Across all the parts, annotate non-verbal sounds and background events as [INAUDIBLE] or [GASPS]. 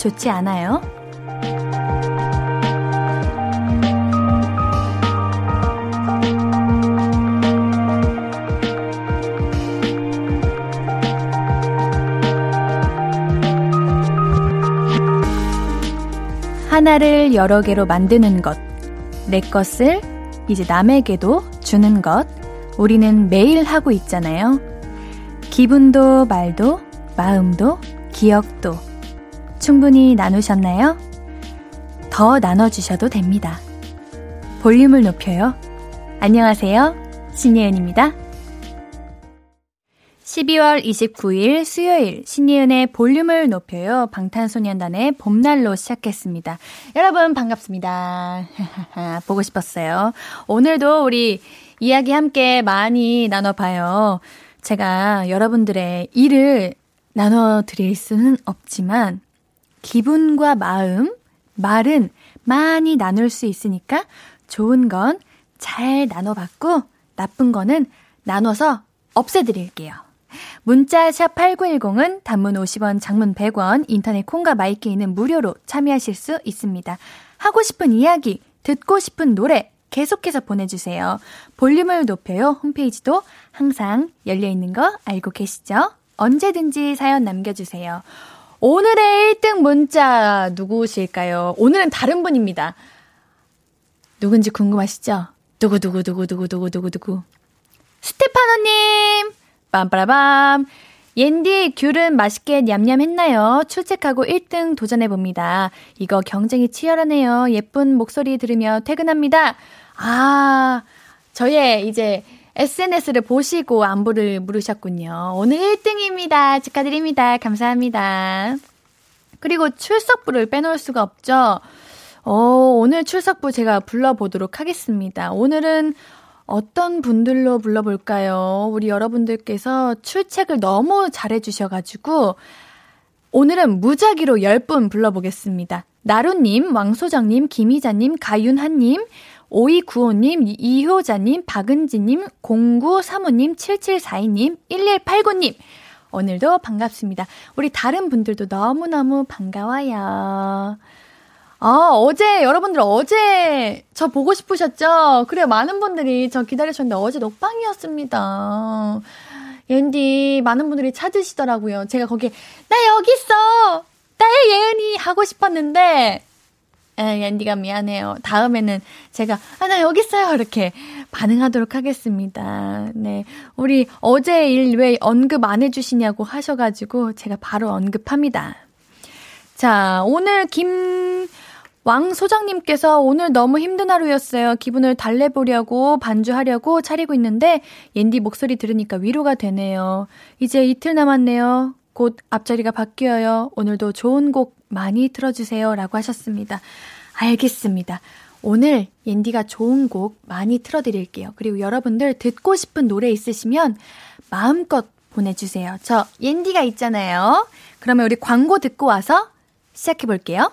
좋지 않아요? 하나를 여러 개로 만드는 것, 내 것을 이제 남에게도 주는 것, 우리는 매일 하고 있잖아요. 기분도 말도 마음도 기억도 충분히 나누셨나요? 더 나눠주셔도 됩니다. 볼륨을 높여요. 안녕하세요. 신예은입니다. 12월 29일 수요일 신예은의 볼륨을 높여요. 방탄소년단의 봄날로 시작했습니다. 여러분 반갑습니다. [LAUGHS] 보고 싶었어요. 오늘도 우리 이야기 함께 많이 나눠봐요. 제가 여러분들의 일을 나눠드릴 수는 없지만 기분과 마음, 말은 많이 나눌 수 있으니까 좋은 건 잘 나눠봤고 나쁜 거는 나눠서 없애드릴게요. 문자 샵 8910은 단문 50원, 장문 100원, 인터넷 콩과 마이케이는 무료로 참여하실 수 있습니다. 하고 싶은 이야기, 듣고 싶은 노래 계속해서 보내주세요. 볼륨을 높여요. 홈페이지도 항상 열려있는 거 알고 계시죠? 언제든지 사연 남겨주세요. 오늘의 1등 문자 누구실까요? 오늘은 다른 분입니다. 누군지 궁금하시죠? 두구두구두구두구두구두구두구. 스테파노님! 빰빠라밤! 옌디 귤은 맛있게 냠냠 했나요? 출첵하고 1등 도전해봅니다. 이거 경쟁이 치열하네요. 예쁜 목소리 들으며 퇴근합니다. 아, 저의 이제 SNS를 보시고 안부를 물으셨군요. 오늘 1등입니다. 축하드립니다. 감사합니다. 그리고 출석부를 빼놓을 수가 없죠. 어, 오늘 출석부 제가 불러보도록 하겠습니다. 오늘은 어떤 분들로 불러볼까요? 우리 여러분들께서 출첵을 너무 잘해주셔가지고, 오늘은 무작위로 10분 불러보겠습니다. 나루님, 왕소장님, 김희자님, 가윤하님, 5295님, 이효자님, 박은지님, 0935님, 7742님, 1189님. 오늘도 반갑습니다. 우리 다른 분들도 너무너무 반가워요. 아, 어제, 여러분들 어제 저 보고 싶으셨죠? 그래, 많은 분들이 저 기다리셨는데 어제 녹방이었습니다. 앤디, 많은 분들이 찾으시더라고요. 제가 거기에, 나 여기 있어! 나의 예은이! 하고 싶었는데, 에, 앤디가 미안해요. 다음에는 제가, 아, 나 여기 있어요. 이렇게 반응하도록 하겠습니다. 네. 우리 어제 일 왜 언급 안 해주시냐고 하셔가지고 제가 바로 언급합니다. 자, 오늘 김, 왕 소장님께서 오늘 너무 힘든 하루였어요. 기분을 달래보려고 반주하려고 차리고 있는데 옌디 목소리 들으니까 위로가 되네요. 이제 이틀 남았네요. 곧 앞자리가 바뀌어요. 오늘도 좋은 곡 많이 틀어주세요. 라고 하셨습니다. 알겠습니다. 오늘 옌디가 좋은 곡 많이 틀어드릴게요. 그리고 여러분들 듣고 싶은 노래 있으시면 마음껏 보내주세요. 저 옌디가 있잖아요. 그러면 우리 광고 듣고 와서 시작해볼게요.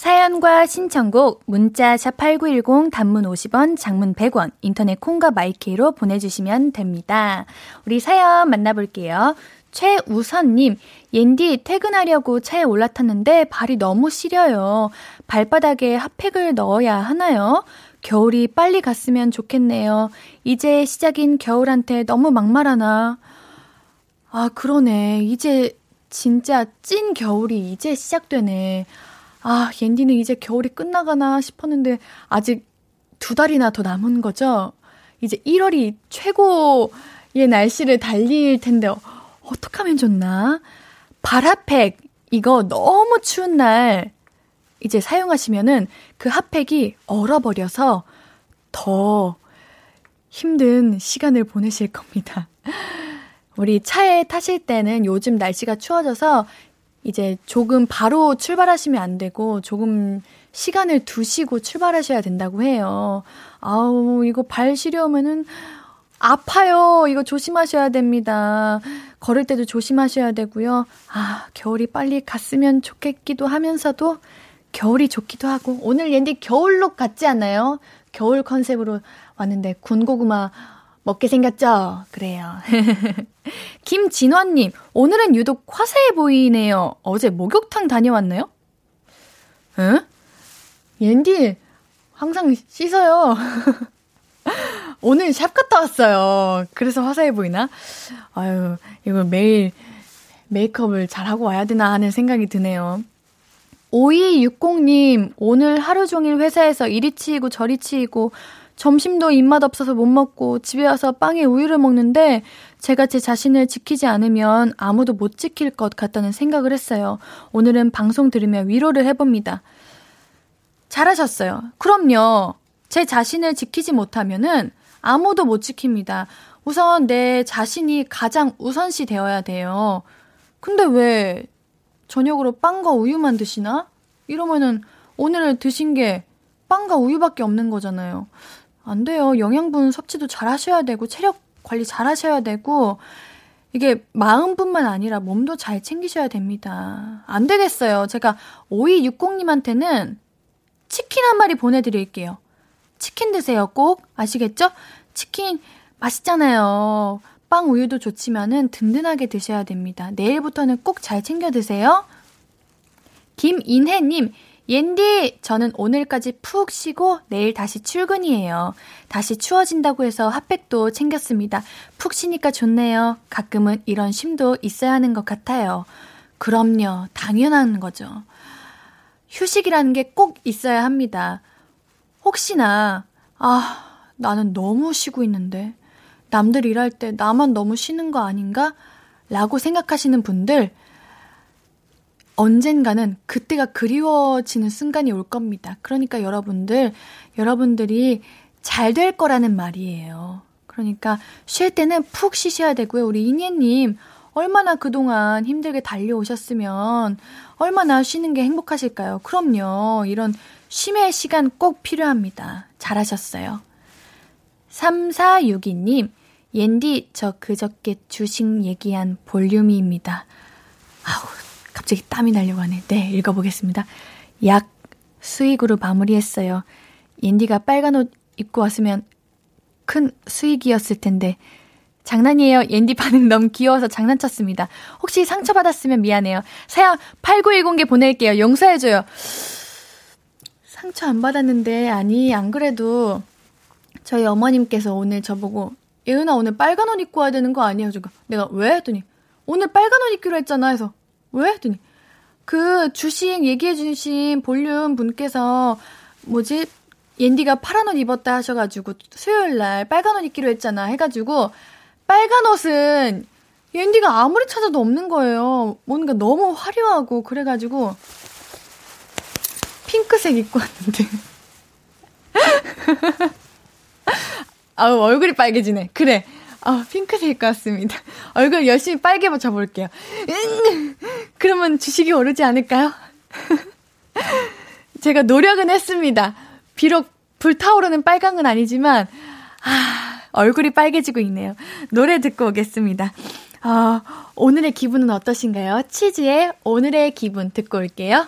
사연과 신청곡 문자 샵8910 단문 50원, 장문 100원, 인터넷 콩과 마이케이로 보내주시면 됩니다. 우리 사연 만나볼게요. 최우선님, 옌디 퇴근하려고 차에 올라탔는데 발이 너무 시려요. 발바닥에 핫팩을 넣어야 하나요? 겨울이 빨리 갔으면 좋겠네요. 이제 시작인 겨울한테 너무 막말하나. 아, 그러네. 이제 진짜 찐 겨울이 이제 시작되네. 아, 옌디는 이제 겨울이 끝나가나 싶었는데 아직 두 달이나 더 남은 거죠? 이제 1월이 최고의 날씨를 달릴 텐데 어, 어떡 하면 좋나? 발핫팩 이거 너무 추운 날 이제 사용하시면은 그 핫팩이 얼어버려서 더 힘든 시간을 보내실 겁니다. 우리 차에 타실 때는 요즘 날씨가 추워져서 이제 조금 바로 출발하시면 안 되고 조금 시간을 두시고 출발하셔야 된다고 해요. 아우, 이거 발 시려우면은 아파요. 이거 조심하셔야 됩니다. 걸을 때도 조심하셔야 되고요. 아, 겨울이 빨리 갔으면 좋겠기도 하면서도 겨울이 좋기도 하고 오늘 옌디 겨울룩 같지 않나요? 겨울 컨셉으로 왔는데 군고구마 먹게 생겼죠? 그래요. [LAUGHS] 김진환님, 오늘은 유독 화사해 보이네요. 어제 목욕탕 다녀왔나요? 응? 옌디, 항상 씻어요. [LAUGHS] 오늘 샵 갔다 왔어요. 그래서 화사해 보이나? 아유, 이걸 매일 메이크업을 잘하고 와야 되나 하는 생각이 드네요. 5260님, 오늘 하루 종일 회사에서 이리 치이고 저리 치이고, 점심도 입맛 없어서 못 먹고 집에 와서 빵에 우유를 먹는데 제가 제 자신을 지키지 않으면 아무도 못 지킬 것 같다는 생각을 했어요. 오늘은 방송 들으며 위로를 해봅니다. 잘하셨어요. 그럼요. 제 자신을 지키지 못하면은 아무도 못 지킵니다. 우선 내 자신이 가장 우선시 되어야 돼요. 근데 왜 저녁으로 빵과 우유만 드시나? 이러면은 오늘 드신 게 빵과 우유밖에 없는 거잖아요. 안 돼요. 영양분 섭취도 잘 하셔야 되고, 체력 관리 잘 하셔야 되고, 이게 마음뿐만 아니라 몸도 잘 챙기셔야 됩니다. 안 되겠어요. 제가 5260님한테는 치킨 한 마리 보내드릴게요. 치킨 드세요, 꼭. 아시겠죠? 치킨 맛있잖아요. 빵 우유도 좋지만은 든든하게 드셔야 됩니다. 내일부터는 꼭 잘 챙겨 드세요. 김인혜님, 옌디, 저는 오늘까지 푹 쉬고 내일 다시 출근이에요. 다시 추워진다고 해서 핫팩도 챙겼습니다. 푹 쉬니까 좋네요. 가끔은 이런 쉼도 있어야 하는 것 같아요. 그럼요. 당연한 거죠. 휴식이라는 게 꼭 있어야 합니다. 혹시나, 아, 나는 너무 쉬고 있는데, 남들 일할 때 나만 너무 쉬는 거 아닌가? 라고 생각하시는 분들, 언젠가는 그때가 그리워지는 순간이 올 겁니다. 그러니까 여러분들, 여러분들이 잘 될 거라는 말이에요. 그러니까 쉴 때는 푹 쉬셔야 되고요. 우리 이니님 얼마나 그동안 힘들게 달려오셨으면 얼마나 쉬는 게 행복하실까요? 그럼요. 이런 쉼의 시간 꼭 필요합니다. 잘하셨어요. 3462님, 옌디, 저 그저께 주식 얘기한 볼륨이입니다. 아우, 갑자기 땀이 나려고 하네. 네, 읽어보겠습니다. 약 수익으로 마무리했어요. 옌디가 빨간 옷 입고 왔으면 큰 수익이었을 텐데. 장난이에요. 옌디 반응 너무 귀여워서 장난쳤습니다. 혹시 상처받았으면 미안해요. 사연 8910개 보낼게요. 용서해줘요. 상처 안 받았는데, 아니, 안 그래도 저희 어머님께서 오늘 저보고, 예은아, 오늘 빨간 옷 입고 와야 되는 거 아니에요? 내가 왜? 했더니, 오늘 빨간 옷 입기로 했잖아. 해서, 왜? 했더니 그 주식 얘기해 주신 볼륨 분께서 뭐지? 옌디가 파란 옷 입었다 하셔가지고 수요일 날 빨간 옷 입기로 했잖아 해가지고 빨간 옷은 옌디가 아무리 찾아도 없는 거예요. 뭔가 너무 화려하고 그래가지고 핑크색 입고 왔는데 [LAUGHS] 아우 얼굴이 빨개지네. 그래. 아, 핑크색 같습니다. [LAUGHS] 얼굴 열심히 빨개 붙여볼게요. [LAUGHS] 그러면 주식이 오르지 않을까요? [LAUGHS] 제가 노력은 했습니다. 비록 불타오르는 빨강은 아니지만, 아, 얼굴이 빨개지고 있네요. 노래 듣고 오겠습니다. 아, 오늘의 기분은 어떠신가요? 치즈의 오늘의 기분 듣고 올게요.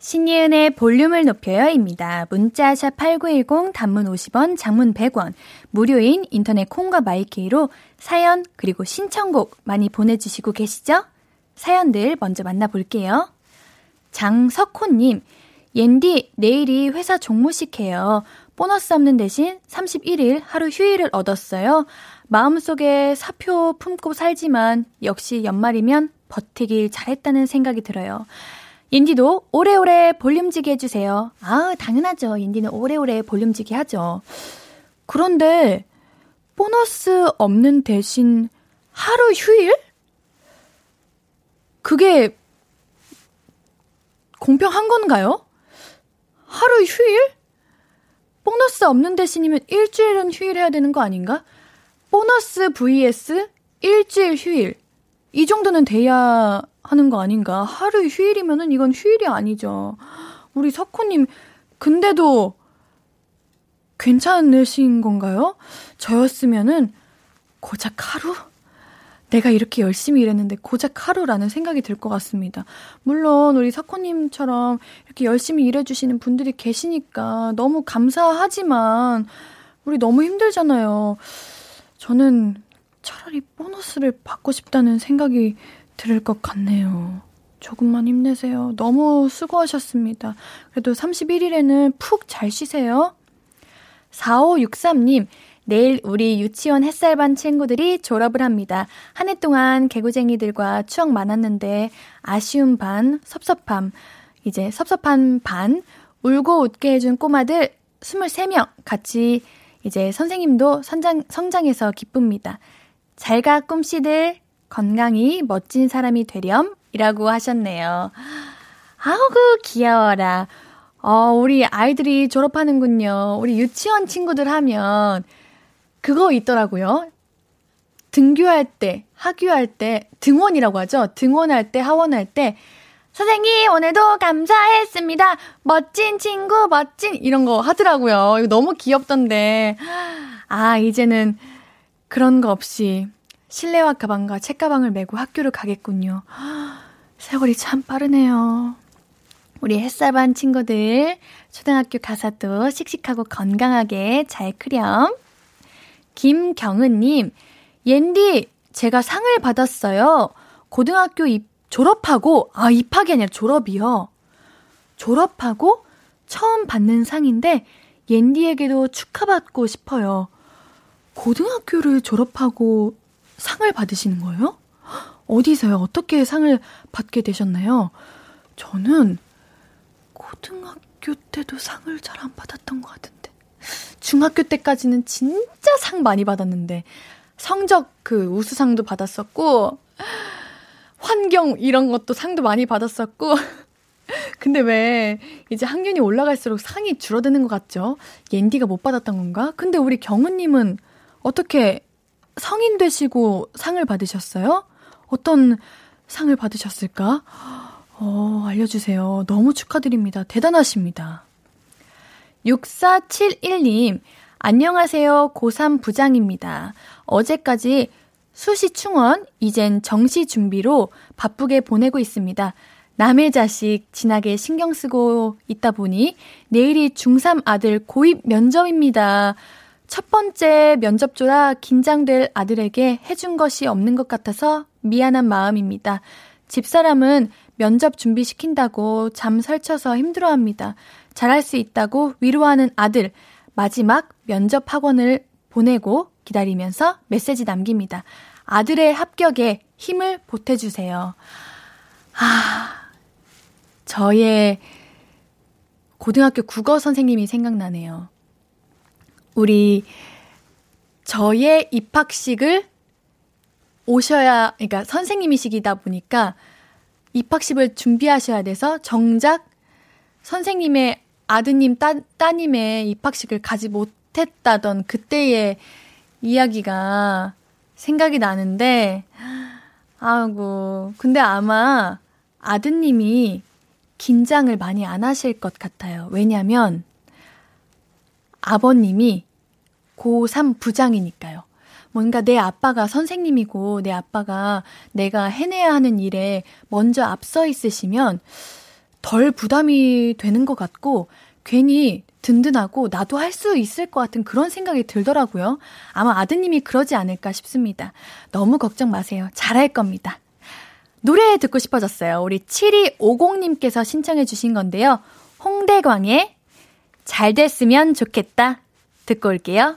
신예은의 볼륨을 높여요입니다. 문자샵 8910 단문 50원, 장문 100원, 무료인 인터넷 콩과 마이케이로 사연 그리고 신청곡 많이 보내 주시고 계시죠? 사연들 먼저 만나 볼게요. 장석호 님, 옌디 내일이 회사 종무식 해요. 보너스 없는 대신 31일 하루 휴일을 얻었어요. 마음속에 사표 품고 살지만 역시 연말이면 버티길 잘했다는 생각이 들어요. 인디도 오래오래 볼륨지기 해주세요. 아, 당연하죠. 인디는 오래오래 볼륨지기 하죠. 그런데, 보너스 없는 대신 하루 휴일? 그게 공평한 건가요? 하루 휴일? 보너스 없는 대신이면 일주일은 휴일 해야 되는 거 아닌가? 보너스 vs 일주일 휴일. 이 정도는 돼야 하는 거 아닌가. 하루 휴일이면은 이건 휴일이 아니죠. 우리 석호님, 근데도 괜찮으신 건가요? 저였으면은 고작 하루? 내가 이렇게 열심히 일했는데 고작 하루라는 생각이 들 것 같습니다. 물론 우리 석호님처럼 이렇게 열심히 일해주시는 분들이 계시니까 너무 감사하지만 우리 너무 힘들잖아요. 저는 차라리 보너스를 받고 싶다는 생각이 들을 것 같네요. 조금만 힘내세요. 너무 수고하셨습니다. 그래도 31일에는 푹 잘 쉬세요. 4563님, 내일 우리 유치원 햇살반 친구들이 졸업을 합니다. 한 해 동안 개구쟁이들과 추억 많았는데 아쉬운 반, 섭섭함, 이제 섭섭한 반, 울고 웃게 해준 꼬마들 23명 같이 이제 선생님도 선장, 성장해서 기쁩니다. 잘가 꿈씨들 건강히 멋진 사람이 되렴 이라고 하셨네요. 아우그 귀여워라. 어, 우리 아이들이 졸업하는군요. 우리 유치원 친구들 하면 그거 있더라고요. 등교할 때, 학교할 때, 등원이라고 하죠. 등원할 때, 하원할 때, 선생님, 오늘도 감사했습니다. 멋진 친구, 멋진, 이런 거 하더라고요. 이거 너무 귀엽던데. 아, 이제는 그런 거 없이 실내화 가방과 책가방을 메고 학교를 가겠군요. 세월이 참 빠르네요. 우리 햇살반 친구들, 초등학교 가사도 씩씩하고 건강하게 잘 크렴. 김경은님, 옌디, 제가 상을 받았어요. 고등학교 입, 졸업하고, 아, 입학이 아니라 졸업이요. 졸업하고 처음 받는 상인데, 옌디에게도 축하받고 싶어요. 고등학교를 졸업하고 상을 받으시는 거예요? 어디서요? 어떻게 상을 받게 되셨나요? 저는 고등학교 때도 상을 잘 안 받았던 것 같은데. 중학교 때까지는 진짜 상 많이 받았는데, 성적 그 우수상도 받았었고, 환경 이런 것도 상도 많이 받았었고, [LAUGHS] 근데 왜 이제 학년이 올라갈수록 상이 줄어드는 것 같죠? 옌디가 못 받았던 건가? 근데 우리 경우님은 어떻게 성인 되시고 상을 받으셨어요? 어떤 상을 받으셨을까? 어, 알려주세요. 너무 축하드립니다. 대단하십니다. 6471님, 안녕하세요. 고3 부장입니다. 어제까지 수시 충원, 이젠 정시 준비로 바쁘게 보내고 있습니다. 남의 자식 진하게 신경 쓰고 있다 보니 내일이 중3 아들 고입 면접입니다. 첫 번째 면접조라 긴장될 아들에게 해준 것이 없는 것 같아서 미안한 마음입니다. 집사람은 면접 준비시킨다고 잠 설쳐서 힘들어합니다. 잘할 수 있다고 위로하는 아들. 마지막 면접 학원을 보내고 기다리면서 메시지 남깁니다. 아들의 합격에 힘을 보태주세요. 아, 저의 고등학교 국어 선생님이 생각나네요. 우리 저의 입학식을 오셔야, 그러니까 선생님이시기다 보니까 입학식을 준비하셔야 돼서 정작 선생님의 아드님, 따, 따님의 입학식을 가지 못했다던 그때의 이야기가 생각이 나는데, 아이고, 근데 아마 아드님이 긴장을 많이 안 하실 것 같아요. 왜냐면 아버님이 고3 부장이니까요. 뭔가 내 아빠가 선생님이고 내 아빠가 내가 해내야 하는 일에 먼저 앞서 있으시면 덜 부담이 되는 것 같고 괜히 든든하고 나도 할 수 있을 것 같은 그런 생각이 들더라고요. 아마 아드님이 그러지 않을까 싶습니다. 너무 걱정 마세요. 잘할 겁니다. 노래 듣고 싶어졌어요. 우리 7250님께서 신청해 주신 건데요. 홍대광의 잘 됐으면 좋겠다. 듣고 올게요.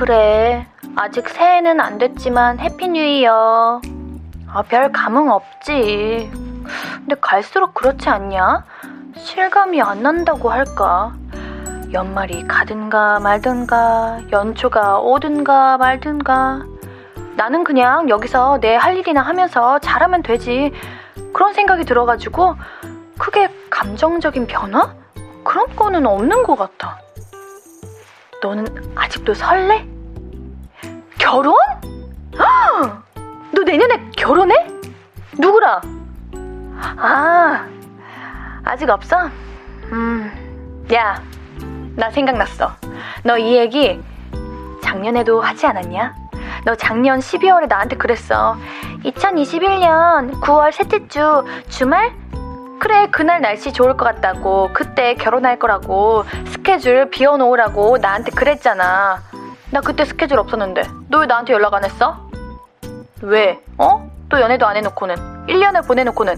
그래. 아직 새해는 안 됐지만 Happy New Year. 아, 별 감흥 없지. 근데 갈수록 그렇지 않냐? 실감이 안 난다고 할까? 연말이 가든가 말든가, 연초가 오든가 말든가. 나는 그냥 여기서 내 할 일이나 하면서 잘하면 되지. 그런 생각이 들어가지고, 크게 감정적인 변화? 그런 거는 없는 것 같아. 너는 아직도 설레? 결혼? 너 내년에 결혼해? 누구랑? 아, 아직 없어? 음, 야, 나 생각났어. 너 이 얘기 작년에도 하지 않았냐? 너 작년 12월에 나한테 그랬어. 2021년 9월 셋째 주 주말 그래, 그날 날씨 좋을 것 같다고. 그때 결혼할 거라고. 스케줄 비워놓으라고 나한테 그랬잖아. 나 그때 스케줄 없었는데. 너 왜 나한테 연락 안 했어? 왜? 어? 또 연애도 안 해놓고는. 1년을 보내놓고는.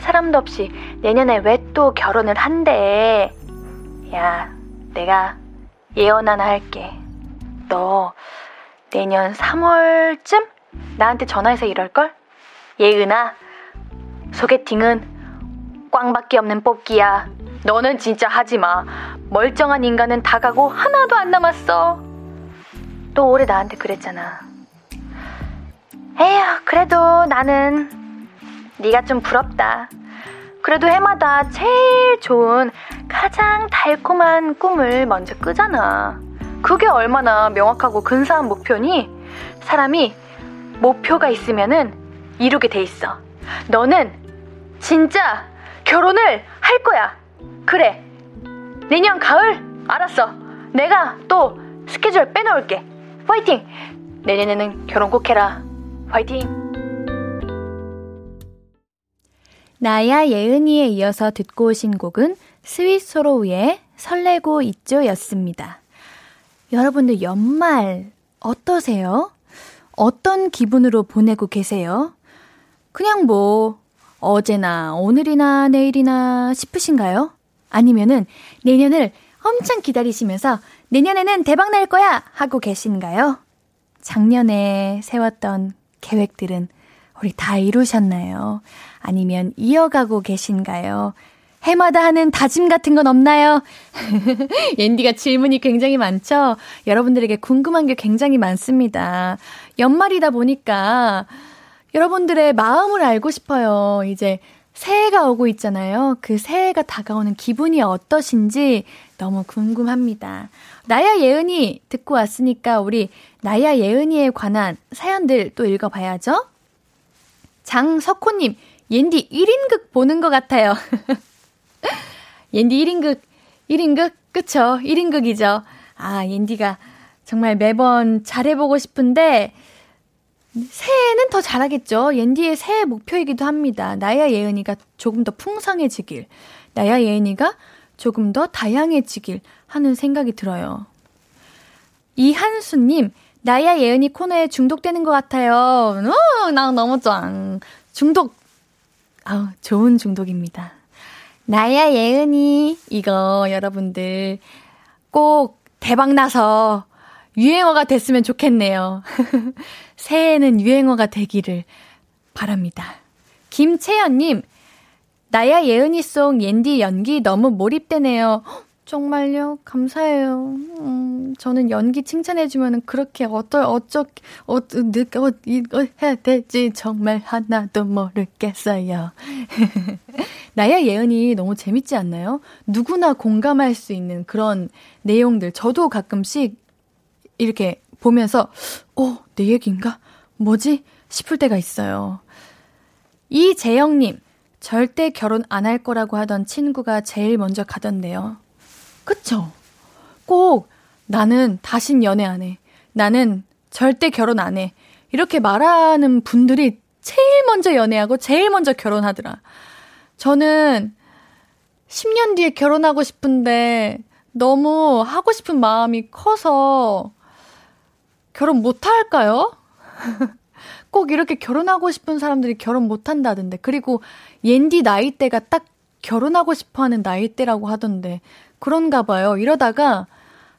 사람도 없이 내년에 왜 또 결혼을 한대. 야, 내가 예언 하나 할게. 너 내년 3월쯤 나한테 전화해서 이럴걸? 예은아, 소개팅은 꽝밖에 없는 뽑기야. 너는 진짜 하지 마. 멀쩡한 인간은 다 가고 하나도 안 남았어. 또 올해 나한테 그랬잖아. 에휴, 그래도 나는 네가 좀 부럽다. 그래도 해마다 제일 좋은 가장 달콤한 꿈을 먼저 끄잖아. 그게 얼마나 명확하고 근사한 목표니? 사람이 목표가 있으면은 이루게 돼 있어. 너는 진짜 결혼을 할 거야. 그래. 내년 가을? 알았어. 내가 또 스케줄 빼놓을게. 화이팅! 내년에는 결혼 꼭 해라. 화이팅! 나야 예은이에 이어서 듣고 오신 곡은 스윗소로우의 설레고 있죠 였습니다. 여러분들 연말 어떠세요? 어떤 기분으로 보내고 계세요? 그냥 뭐 어제나 오늘이나 내일이나 싶으신가요? 아니면은 내년을 엄청 기다리시면서 내년에는 대박 날 거야 하고 계신가요? 작년에 세웠던 계획들은 우리 다 이루셨나요? 아니면 이어가고 계신가요? 해마다 하는 다짐 같은 건 없나요? [LAUGHS] 옌디가 질문이 굉장히 많죠? 여러분들에게 궁금한 게 굉장히 많습니다. 연말이다 보니까 여러분들의 마음을 알고 싶어요. 이제 새해가 오고 있잖아요. 그 새해가 다가오는 기분이 어떠신지 너무 궁금합니다. 나야 예은이 듣고 왔으니까 우리 나야 예은이에 관한 사연들 또 읽어봐야죠. 장석호님, 옌디 1인극 보는 것 같아요. [LAUGHS] 옌디 1인극, 1인극? 그쵸? 1인극이죠. 아, 옌디가 정말 매번 잘해보고 싶은데, 새해는 더 잘하겠죠. 옌디의 새해 목표이기도 합니다. 나야 예은이가 조금 더 풍성해지길, 나야 예은이가 조금 더 다양해지길 하는 생각이 들어요. 이한수님, 나야 예은이 코너에 중독되는 것 같아요. 어, 나 너무 짱. 중독. 아 좋은 중독입니다. 나야 예은이. 이거 여러분들 꼭 대박나서 유행어가 됐으면 좋겠네요. [LAUGHS] 새해에는 유행어가 되기를 바랍니다. 김채연님, 나야 예은이송 옌디 연기 너무 몰입되네요. 정말요? 감사해요. 음, 저는 연기 칭찬해주면 그렇게 어떨, 어쩌, 어, 느, 어, 이거 해야 될지 정말 하나도 모르겠어요. [LAUGHS] 나야 예은이 너무 재밌지 않나요? 누구나 공감할 수 있는 그런 내용들. 저도 가끔씩 이렇게 보면서, 어, 내 얘기인가? 뭐지? 싶을 때가 있어요. 이재영님, 절대 결혼 안 할 거라고 하던 친구가 제일 먼저 가던데요. 그쵸? 꼭 나는 다신 연애 안 해. 나는 절대 결혼 안 해. 이렇게 말하는 분들이 제일 먼저 연애하고 제일 먼저 결혼하더라. 저는 10년 뒤에 결혼하고 싶은데 너무 하고 싶은 마음이 커서 결혼 못 할까요? [LAUGHS] 꼭 이렇게 결혼하고 싶은 사람들이 결혼 못 한다던데. 그리고 옌디 나이대가 딱 결혼하고 싶어 하는 나이대라고 하던데. 그런가 봐요. 이러다가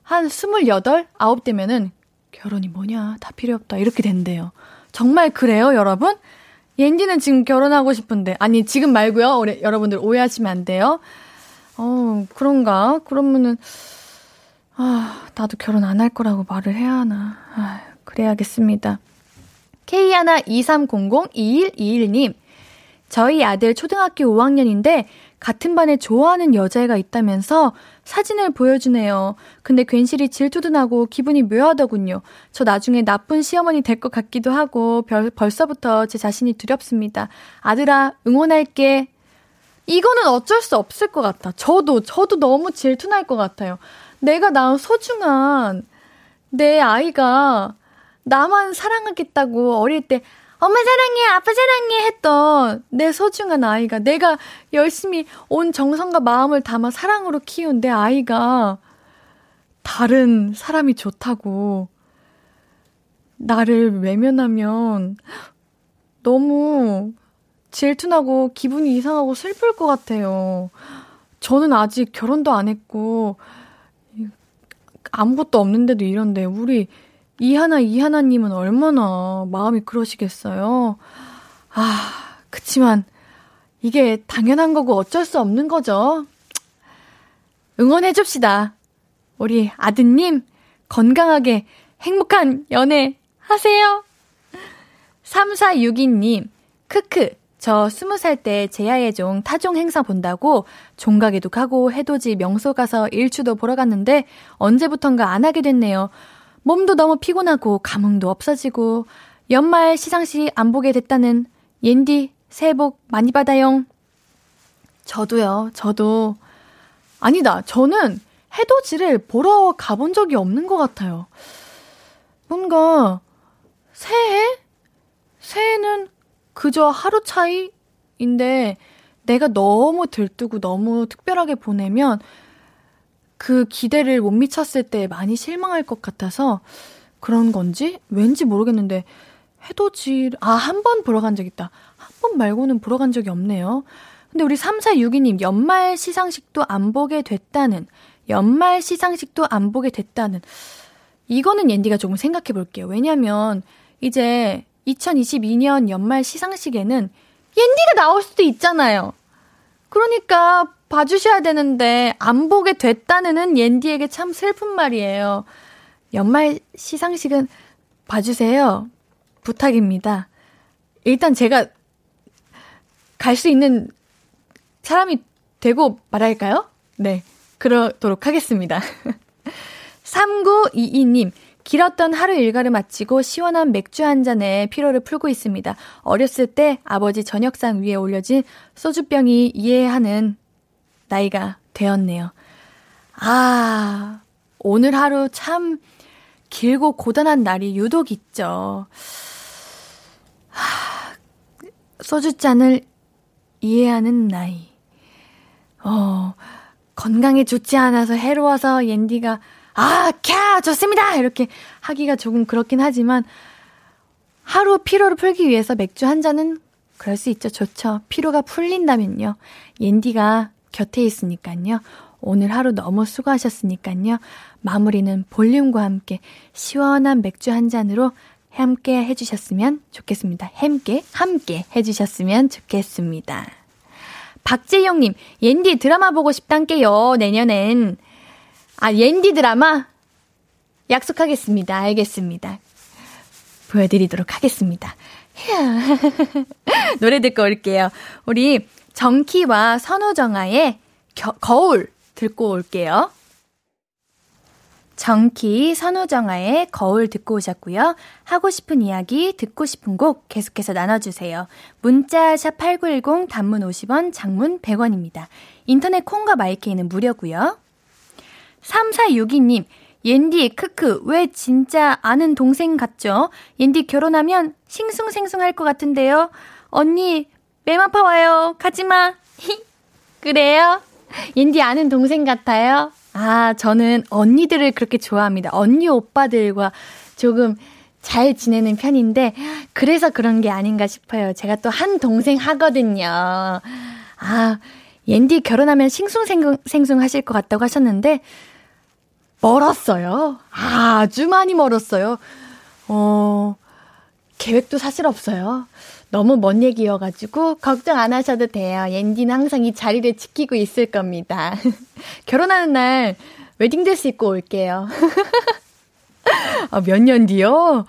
한 28, 9 되면은 결혼이 뭐냐, 다 필요 없다. 이렇게 된대요. 정말 그래요, 여러분? 옌디는 지금 결혼하고 싶은데. 아니, 지금 말고요. 우리 여러분들 오해하시면 안 돼요. 어, 그런가? 그러면은, 아, 나도 결혼 안 할 거라고 말을 해야 하나. 아, 그래야겠습니다. K123002121님. 저희 아들 초등학교 5학년인데 같은 반에 좋아하는 여자애가 있다면서 사진을 보여주네요. 근데 괜시리 질투도 나고 기분이 묘하더군요. 저 나중에 나쁜 시어머니 될 것 같기도 하고 별, 벌써부터 제 자신이 두렵습니다. 아들아, 응원할게. 이거는 어쩔 수 없을 것 같아. 저도, 저도 너무 질투날 것 같아요. 내가 낳은 소중한 내 아이가 나만 사랑하겠다고 어릴 때 엄마 사랑해, 아빠 사랑해 했던 내 소중한 아이가 내가 열심히 온 정성과 마음을 담아 사랑으로 키운 내 아이가 다른 사람이 좋다고 나를 외면하면 너무 질투나고 기분이 이상하고 슬플 것 같아요. 저는 아직 결혼도 안 했고, 아무것도 없는데도 이런데, 우리 이하나 이하나님은 얼마나 마음이 그러시겠어요? 아, 그치만, 이게 당연한 거고 어쩔 수 없는 거죠. 응원해 줍시다. 우리 아드님, 건강하게 행복한 연애 하세요. 3462님, 크크, 저 스무 살 때 제야의 종 타종 행사 본다고 종각에도 가고 해돋이 명소 가서 일주도 보러 갔는데 언제부턴가 안 하게 됐네요. 몸도 너무 피곤하고 감흥도 없어지고 연말 시상식 안 보게 됐다는 옌디 새해 복 많이 받아용. 저도요. 저도 아니다. 저는 해돋이를 보러 가본 적이 없는 것 같아요. 뭔가 새해 새해는 그저 하루 차이인데 내가 너무 들뜨고 너무 특별하게 보내면 그 기대를 못 미쳤을 때 많이 실망할 것 같아서 그런 건지 왠지 모르겠는데 해돋이 아, 한 번 보러 간 적 있다. 한 번 말고는 보러 간 적이 없네요. 근데 우리 3462님 연말 시상식도 안 보게 됐다는 연말 시상식도 안 보게 됐다는 이거는 옌디가 조금 생각해 볼게요. 왜냐면 이제 2022년 연말 시상식에는 옌디가 나올 수도 있잖아요. 그러니까 봐주셔야 되는데 안 보게 됐다는 옌디에게 참 슬픈 말이에요. 연말 시상식은 봐주세요. 부탁입니다. 일단 제가 갈 수 있는 사람이 되고 말할까요? 네. 그러도록 하겠습니다. [LAUGHS] 3922님, 길었던 하루 일과를 마치고 시원한 맥주 한 잔에 피로를 풀고 있습니다. 어렸을 때 아버지 저녁상 위에 올려진 소주병이 이해하는 나이가 되었네요. 아, 오늘 하루 참 길고 고단한 날이 유독 있죠. 하, 소주잔을 이해하는 나이. 어, 건강에 좋지 않아서 해로워서 옌디가 아, 캬, 좋습니다! 이렇게 하기가 조금 그렇긴 하지만, 하루 피로를 풀기 위해서 맥주 한 잔은 그럴 수 있죠. 좋죠. 피로가 풀린다면요. 옌디가 곁에 있으니까요. 오늘 하루 너무 수고하셨으니까요. 마무리는 볼륨과 함께 시원한 맥주 한 잔으로 함께 해주셨으면 좋겠습니다. 함께, 함께 해주셨으면 좋겠습니다. 박재영님, 옌디 드라마 보고 싶단께요, 내년엔. 아, 옌디 드라마? 약속하겠습니다. 알겠습니다. 보여드리도록 하겠습니다. [LAUGHS] 노래 듣고 올게요. 우리 정키와 선우정아의 겨, 거울 듣고 올게요. 정키 선우정아의 거울 듣고 오셨고요. 하고 싶은 이야기, 듣고 싶은 곡 계속해서 나눠주세요. 문자 샵 8910 단문 50원, 장문 100원입니다. 인터넷 콩과 마이케이는 무료고요. 3462님, 옌디, 크크, 왜 진짜 아는 동생 같죠? 옌디 결혼하면 싱숭생숭할 것 같은데요. 언니, 맴 아파 와요. 가지마. 그래요? 옌디 아는 동생 같아요? 아, 저는 언니들을 그렇게 좋아합니다. 언니 오빠들과 조금 잘 지내는 편인데, 그래서 그런 게 아닌가 싶어요. 제가 또 한 동생 하거든요. 아, 옌디 결혼하면 싱숭생숭 하실 것 같다고 하셨는데, 멀었어요. 아주 많이 멀었어요. 어, 계획도 사실 없어요. 너무 먼 얘기여가지고 걱정 안 하셔도 돼요. 옌디는 항상 이 자리를 지키고 있을 겁니다. [LAUGHS] 결혼하는 날 웨딩드레스 입고 올게요. [LAUGHS] 아, 몇 년 뒤요?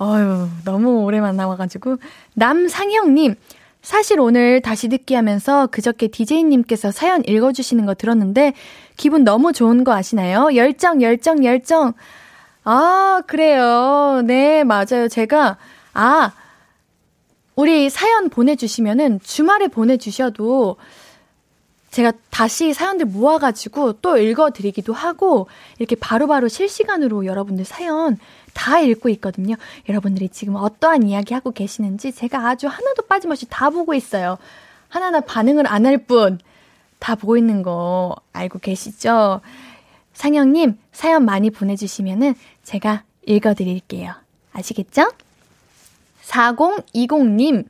어유 너무 오래만 남아가지고. 남상형님, 사실 오늘 다시 듣기 하면서 그저께 DJ님께서 사연 읽어주시는 거 들었는데, 기분 너무 좋은 거 아시나요? 열정, 열정, 열정. 아, 그래요. 네, 맞아요. 제가, 아, 우리 사연 보내주시면은 주말에 보내주셔도 제가 다시 사연들 모아가지고 또 읽어드리기도 하고 이렇게 바로바로 바로 실시간으로 여러분들 사연 다 읽고 있거든요. 여러분들이 지금 어떠한 이야기 하고 계시는지 제가 아주 하나도 빠짐없이 다 보고 있어요. 하나하나 반응을 안 할 뿐 다 보고 있는 거 알고 계시죠? 상영님 사연 많이 보내주시면은 제가 읽어드릴게요. 아시겠죠? 4020님.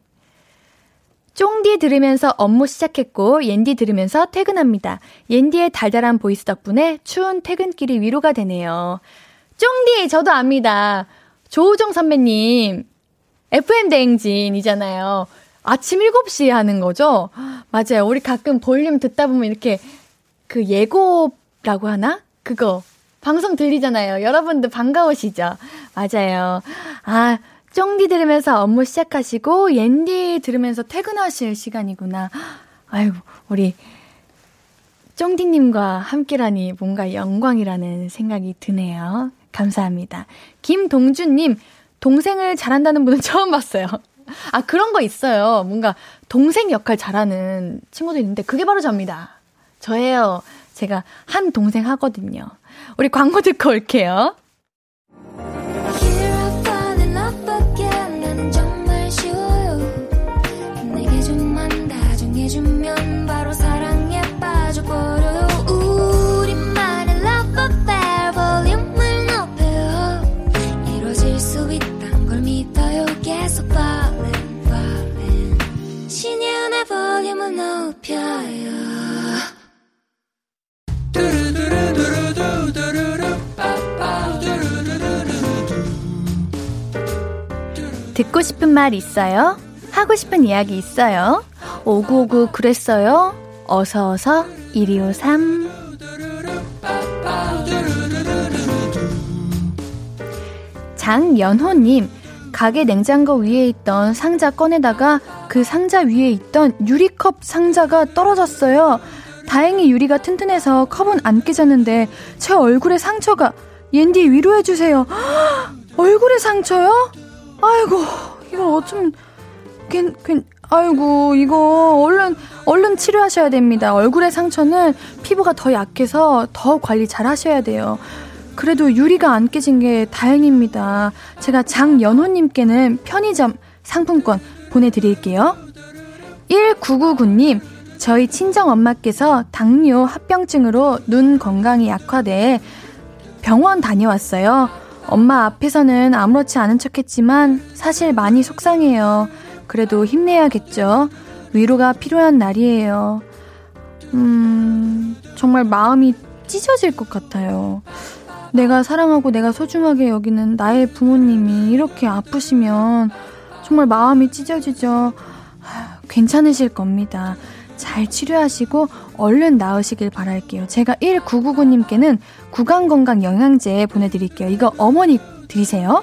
쫑디 들으면서 업무 시작했고 옌디 들으면서 퇴근합니다. 옌디의 달달한 voice 덕분에 추운 퇴근길이 위로가 되네요. 쫑디 저도 압니다. 조우정 선배님 FM 대행진이잖아요. 아침 7시에 하는 거죠? 맞아요. 우리 가끔 볼륨 듣다 보면 이렇게 그 예고라고 하나? 그거 방송 들리잖아요. 여러분들 반가우시죠? 맞아요. 아, 쫑디 들으면서 업무 시작하시고 옌디 들으면서 퇴근하실 시간이구나. 아이고, 우리 쫑디님과 함께라니 뭔가 영광이라는 생각이 드네요. 감사합니다. 김동준님, 동생을 잘한다는 분은 [LAUGHS] 처음 봤어요. 아, 그런 거 있어요. 뭔가 동생 역할 잘하는 친구도 있는데 그게 바로 접니다. 저예요. 제가 한 동생 하거든요. 우리 광고 듣고 올게요. 듣고 싶은 말 있어요? 하고 싶은 이야기 있어요? 오구오구 그랬어요? 어서어서 1253 장연호님 가게 냉장고 위에 있던 상자 꺼내다가 그 상자 위에 있던 유리컵 상자가 떨어졌어요. 다행히 유리가 튼튼해서 컵은 안 깨졌는데 제 얼굴에 상처가 옌디 위로해 주세요. 얼굴에 상처요? 아이고, 이걸 어쩜, 괜, 괜, 아이고, 이거, 얼른, 얼른 치료하셔야 됩니다. 얼굴의 상처는 피부가 더 약해서 더 관리 잘 하셔야 돼요. 그래도 유리가 안 깨진 게 다행입니다. 제가 장연호님께는 편의점 상품권 보내드릴게요. 1999님, 저희 친정 엄마께서 당뇨 합병증으로 눈 건강이 약화돼 병원 다녀왔어요. 엄마 앞에서는 아무렇지 않은 척 했지만 사실 많이 속상해요. 그래도 힘내야겠죠. 위로가 필요한 날이에요. 음, 정말 마음이 찢어질 것 같아요. 내가 사랑하고 내가 소중하게 여기는 나의 부모님이 이렇게 아프시면 정말 마음이 찢어지죠. 괜찮으실 겁니다. 잘 치료하시고 얼른 나으시길 바랄게요. 제가 1999님께는 구강건강 영양제 보내드릴게요. 이거 어머니 드리세요.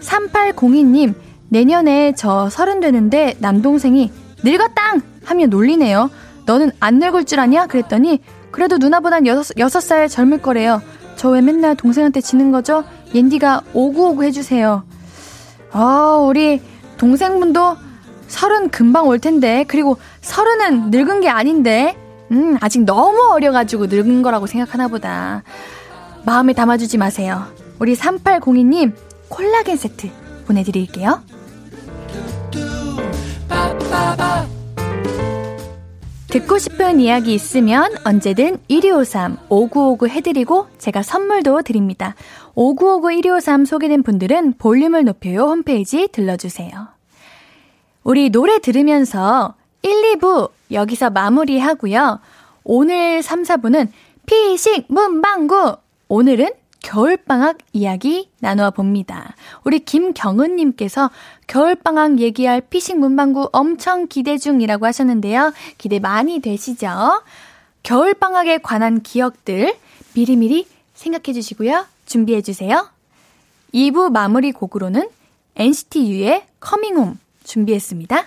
3802님, 내년에 저 서른 되는데 남동생이 늙었당! 하며 놀리네요. 너는 안 늙을 줄 아냐? 그랬더니 그래도 누나보단 여섯, 살 젊을 거래요. 저 왜 맨날 동생한테 지는 거죠? 옌디가 오구오구 해주세요. 아, 우리 동생분도 서른 금방 올 텐데, 그리고 서른은 늙은 게 아닌데, 음, 아직 너무 어려가지고 늙은 거라고 생각하나 보다. 마음에 담아주지 마세요. 우리 3802님, 콜라겐 세트 보내드릴게요. 듣고 싶은 이야기 있으면 언제든 1253 5959 해드리고 제가 선물도 드립니다. 5959 1253 소개된 분들은 볼륨을 높여요 홈페이지 들러주세요. 우리 노래 들으면서 1, 2부 여기서 마무리하고요. 오늘 3, 4부는 피식 문방구 오늘은 겨울방학 이야기 나누어 봅니다. 우리 김경은님께서 겨울방학 얘기할 피식 문방구 엄청 기대 중이라고 하셨는데요. 기대 많이 되시죠? 겨울방학에 관한 기억들 미리미리 생각해 주시고요. 준비해 주세요. 2부 마무리 곡으로는 NCT U의 커밍홈 준비했습니다.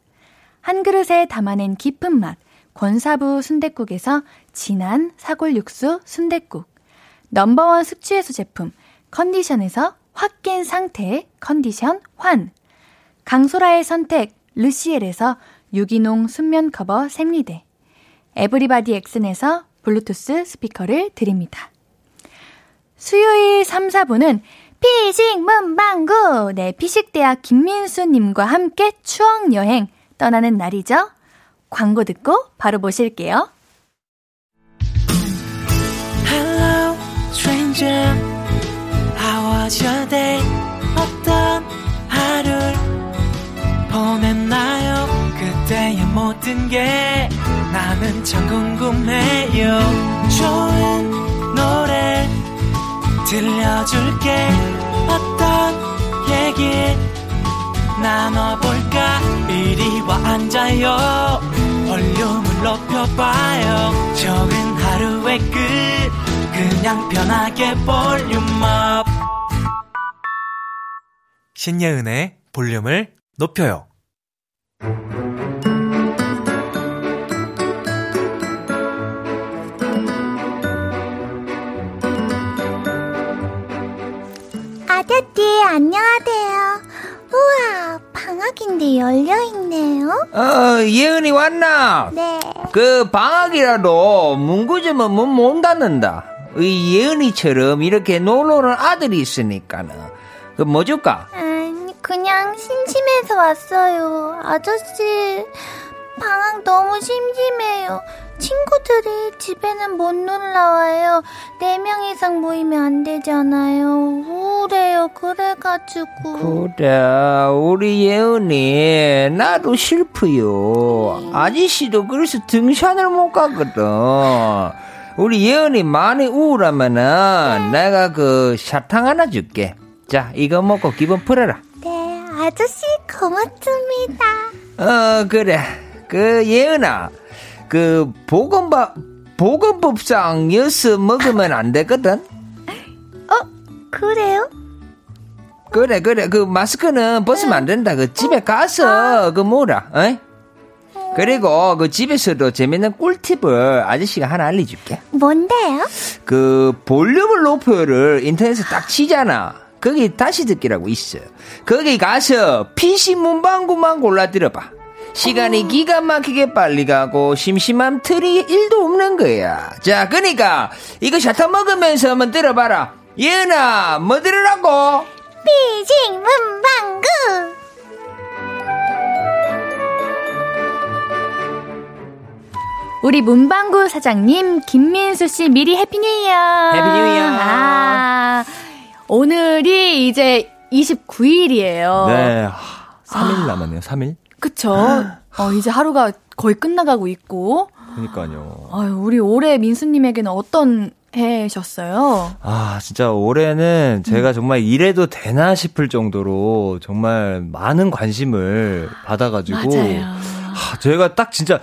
한 그릇에 담아낸 깊은 맛 권사부 순댓국에서 진한 사골 육수 순댓국. number one 숙취해소 제품 컨디션에서 확 깬 상태 컨디션 환. 강소라의 선택 르시엘에서 유기농 순면 커버 생리대. 에브리바디 엑슨에서 블루투스 스피커를 드립니다. 수요일 3, 4분은 피식 문방구! 네 피식대학 김민수님과 함께 추억여행 떠나는 날이죠. 광고 듣고 바로 모실게요. Hello, stranger. How was your day? 어떤 하루를 보냈나요? 그때의 모든 게 나는 참 궁금해요. 좋은 노래 들려줄게. 어떤 얘기 나눠볼까? 이리 와 앉아요. 볼륨을 높여봐요. 적은 하루의 끝. 그냥 편하게 볼륨업. 신예은의 볼륨을 높여요. 아저씨, 안녕하세요. 방학인데 열려있네요. 어, 예은이 왔나? 네. 그 방학이라도 문구점은 문못 닫는다. 이 예은이처럼 이렇게 놀러오는 아들이 있으니까는 그 뭐 줄까? 아니, 그냥 심심해서 왔어요. 아저씨, 방학 너무 심심해요. 친구들이 집에는 못 놀러 와요. 네 명 이상 모이면 안 되잖아요. 우울해요. 그래가지고. 그래 우리 예은이 나도 슬프요. 아저씨도 그래서 등산을 못 가거든. 우리 예은이 많이 우울하면은 내가 그 사탕 하나 줄게. 자 이거 먹고 기분 풀어라. 네, 아저씨 고맙습니다. 어 그래 그 예은아 그 보건밥 보건법상 엿서 먹으면 안 되거든. 어, 그래요? 그래 그래 그 마스크는 벗으면 안 된다. 그 집에 가서 그 뭐라. 어이? 그리고 그 집에서도 재밌는 꿀팁을 아저씨가 하나 알려줄게. 뭔데요? 그 볼륨을 높여를 인터넷에 딱 치잖아. 거기 다시 듣기라고 있어. 거기 가서 PC 문방구만 골라 들어봐. 시간이 기가 막히게 빨리 가고 심심할 틈이 1도 없는 거야. 자, 그니까 이거 샤터 먹으면서 한번 들어봐라. 예은아, 뭐 들으라고? 피식 문방구. 우리 문방구 사장님 김민수 씨 미리 happy new year. happy new year. 아, 오늘이 이제 29일이에요. 네. 3일 남았네요. 3일? 그쵸? 어, 이제 하루가 거의 끝나가고 있고. 그러니까요. 아유, 우리 올해 민수님에게는 어떤 해셨어요? 아, 진짜 올해는 제가 정말 이래도 되나 싶을 정도로 정말 많은 관심을 받아가지고. 맞아요. 하, 제가 딱 진짜,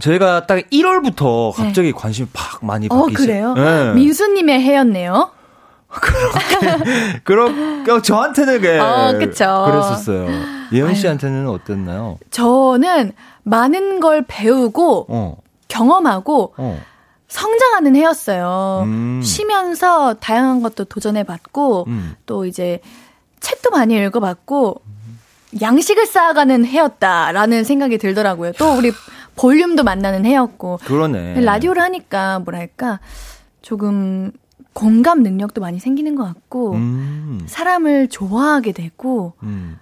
저희가 딱 1월부터 갑자기 관심이 팍 많이 어, 바뀌시 그래요? 네. 민수님의 해였네요. [LAUGHS] 그럼, 어, 저한테는 그, 어, 그쵸. 그랬었어요. 예은 씨한테는 어땠나요? 저는 많은 걸 배우고, 어, 경험하고, 어. 성장하는 해였어요. 음. 쉬면서 다양한 것도 도전해봤고, 음. 또 이제 책도 많이 읽어봤고, 양식을 쌓아가는 해였다라는 생각이 들더라고요. 또 우리 볼륨도 만나는 해였고, 그러네. 라디오를 하니까 뭐랄까, 조금 공감 능력도 많이 생기는 것 같고, 음, 사람을 좋아하게 되고, 음.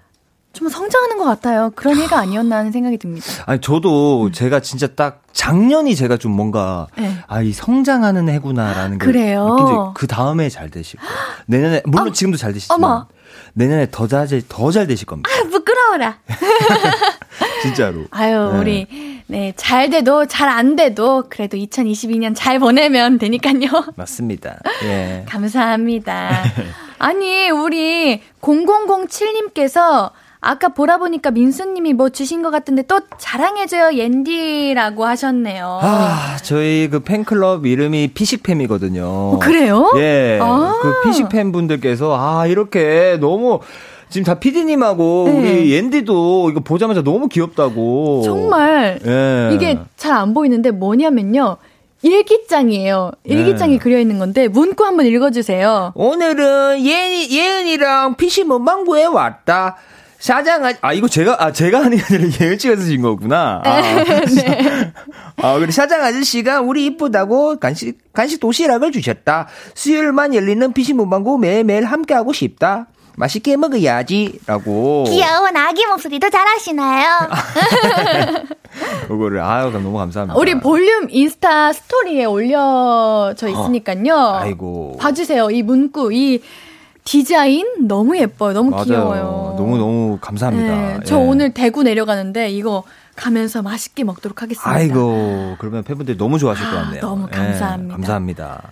좀 성장하는 것 같아요. 그런 해가 아니었나 하는 생각이 듭니다. 아니 저도 제가 진짜 딱 작년이 제가 좀 뭔가 네. 아이 성장하는 해구나라는 걸 그래요? 느낀 적이 그 다음에 잘 되시고 내년에 물론 지금도 잘 되시지만 어머. 내년에 더잘더잘 되실 겁니다 아, 부끄러워라. [LAUGHS] 진짜로 아유, 네. 우리, 네, 잘 돼도, 잘 안 돼도, 그래도 2022년 잘 보내면 되니까요. [LAUGHS] 맞습니다 예 감사합니다. [LAUGHS] 아니, 우리 0007님께서 아까 보라 보니까 민수님이 뭐 주신 것 같은데 또 자랑해줘요, 옌디라고 하셨네요. 아 저희 그 팬클럽 이름이 피식팸이거든요 어, 그래요? 예 아. 그 피식팸 분들께서 아 이렇게 너무 지금 다 피디님하고 네. 우리 옌디도 이거 보자마자 너무 귀엽다고 정말 예. 이게 잘 안 보이는데 뭐냐면요. 일기장이에요. 일기장이 네. 그려 있는 건데 문구 한번 읽어주세요. 오늘은 예은이, 예은이랑 피시 문방구에 왔다. 사장아, 아 이거 제가 아 제가 하는 게 아니라 예은 씨가 쓰신 거구나. 아, 네. [LAUGHS] 아, 그래 사장 아저씨가 우리 이쁘다고 간식 간식 도시락을 주셨다. 수요일만 열리는 피시 문방구 매일매일 함께하고 싶다. 맛있게 먹어야지라고. 귀여운 아기 목소리도 잘하시나요? [LAUGHS] 그거를 아유 너무 감사합니다. 우리 볼륨 인스타 스토리에 올려져 있으니까요. 아이고. 봐주세요. 이 문구, 이 디자인 너무 예뻐요. 너무 맞아요. 귀여워요. 너무 너무 감사합니다. 네, 저 예. 오늘 대구 내려가는데 이거 가면서 맛있게 먹도록 하겠습니다. 아이고 그러면 팬분들이 너무 좋아하실 것 아, 같네요. 너무 예, 감사합니다. 감사합니다.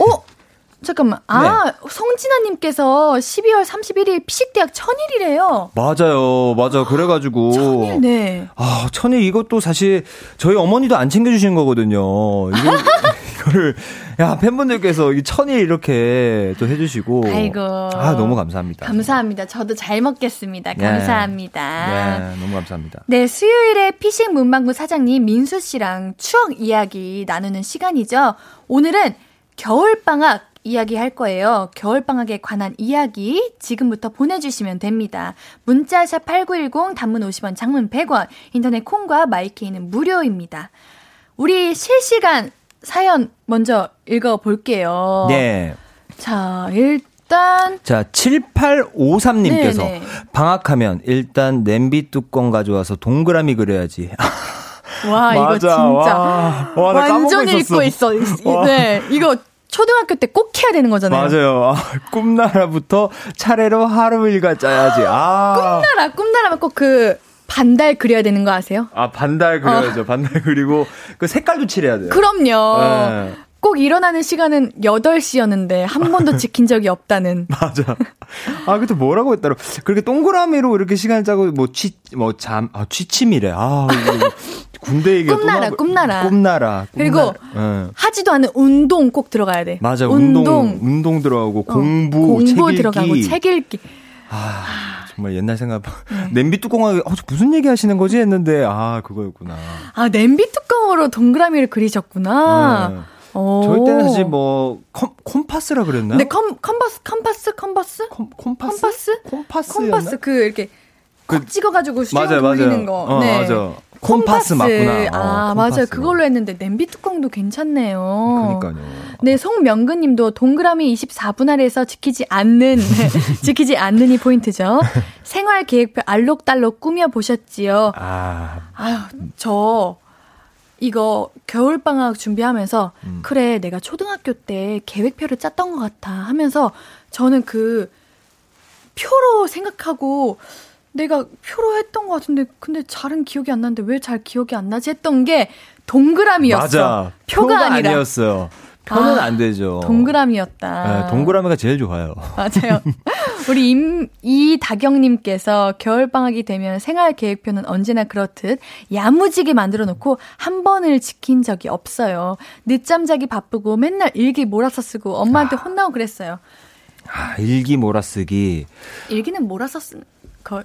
어? 잠깐만. 아, 네. 성진아님께서 12월 31일 피식대학 천일이래요. 맞아요, 맞아. 그래가지고 천일, 네. 아, 천일 이것도 사실 저희 어머니도 안 챙겨주신 거거든요. 이거, [LAUGHS] 이거를 야 팬분들께서 이 천일 이렇게 또 해주시고 아이고. 아 너무 감사합니다. 감사합니다. 저도 잘 먹겠습니다. 감사합니다. 네, 너무 감사합니다. 네, 수요일에 피식 문방구 사장님 민수 씨랑 추억 이야기 나누는 시간이죠. 오늘은 겨울 방학 이야기 할 거예요. 겨울방학에 관한 이야기 지금부터 보내주시면 됩니다. 문자샵 8910 단문 50원 장문 100원 인터넷 콩과 마이케이는 무료입니다. 우리 실시간 사연 먼저 읽어볼게요. 네. 자, 일단 자, 7853님께서 네네. 방학하면 일단 냄비 뚜껑 가져와서 동그라미 그려야지. [LAUGHS] 와 이거. 진짜 와. 와, 나 완전 읽고 있어. 와. 네, 이거 초등학교 때 꼭 해야 되는 거잖아요. 맞아요. 아, 꿈나라부터 차례로 하루 일과 짜야지. 아. 꿈나라 꿈나라면 꼭 그 반달 그려야 되는 거 아세요? 아, 반달 그려야죠. 반달 그리고 그 색깔도 칠해야 돼요. 그럼요. 네. 꼭 일어나는 시간은 8시였는데 한 번도 [LAUGHS] 지킨 적이 없다는. 맞아. 아, 그때 뭐라고 했더라. 그렇게 동그라미로 이렇게 시간 짜고 뭐 취, 뭐 잠, 아, 취침이래. 아, [LAUGHS] 군대 얘기가 또 꿈나라, 꿈나라. 꿈나라. 그리고. 예. 하지도 않은 운동 꼭 들어가야 돼. 맞아. 운동, 운동, 들어가고 어, 공부, 공부 책 읽기. 들어가고 책 읽기. 아, 정말 옛날 생각. 냄비 뚜껑하게 어, 저 무슨 얘기 하시는 거지 했는데 아, 그거였구나. 아 냄비 뚜껑으로 동그라미를 그리셨구나. 네. 오. 저희 때는 사실 뭐 컴, 콤파스라 그랬나요? 근데 컴 컴파스 컴버스 콤, 콤파스? 컴파스? 콤파스? 컴파스 그 이렇게 콕 찍어가지고 맞아요, 돌리는 맞아요. 거. 어, 네. 맞아. 콤파스 맞구나. 아, 어, 맞아요. 콤파스. 그걸로 했는데 냄비 뚜껑도 괜찮네요. 그러니까요. 네, 송명근 님도 동그라미 24등분 아래에서 지키지 않는, [LAUGHS] 지키지 않는 이 포인트죠. 생활 계획표 알록달록 꾸며 보셨지요. 아, 아유, 저 이거 겨울방학 준비하면서 음. 그래, 내가 초등학교 때 계획표를 짰던 것 같아 하면서 저는 그 표로 생각하고 내가 표로 했던 것 같은데 근데 잘은 기억이 안 나는데 왜 잘 기억이 안 나지 했던 게 동그라미였어. 맞아. 표가, 아니라 아니었어요. 표는 아, 안 되죠. 동그라미였다. 네, 동그라미가 제일 좋아요. 맞아요. [LAUGHS] 우리 임, 이다경님께서 겨울방학이 되면 생활 계획표는 언제나 그렇듯 야무지게 만들어 놓고 한 번을 지킨 적이 없어요. 늦잠 자기 바쁘고 맨날 일기 몰아서 쓰고 엄마한테 혼나고 그랬어요. 아, 일기 몰아쓰기. 일기는 몰아서 쓰는 거.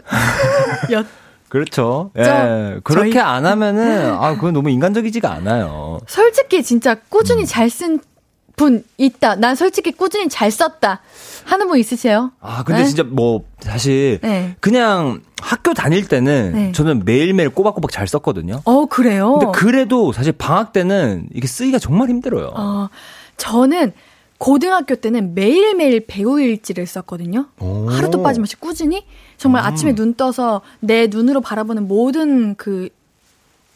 였, [LAUGHS] 그렇죠. 예. 저- 그렇게 저희- 안 하면은, 아, 그건 너무 인간적이지가 않아요. 솔직히 진짜 음. 꾸준히 잘 쓴 분 있다. 난 솔직히 꾸준히 잘 썼다. 하는 분 있으세요? 아, 근데 네? 진짜 뭐, 사실, 네. 그냥 학교 다닐 때는 네. 저는 매일매일 꼬박꼬박 잘 썼거든요. 어, 그래요? 근데 그래도 사실 방학 때는 이게 쓰기가 정말 힘들어요. 어, 저는 고등학교 때는 매일매일 배우 일지를 썼거든요. 오. 하루도 빠짐없이 꾸준히. 정말 음. 아침에 눈 떠서 내 눈으로 바라보는 모든 그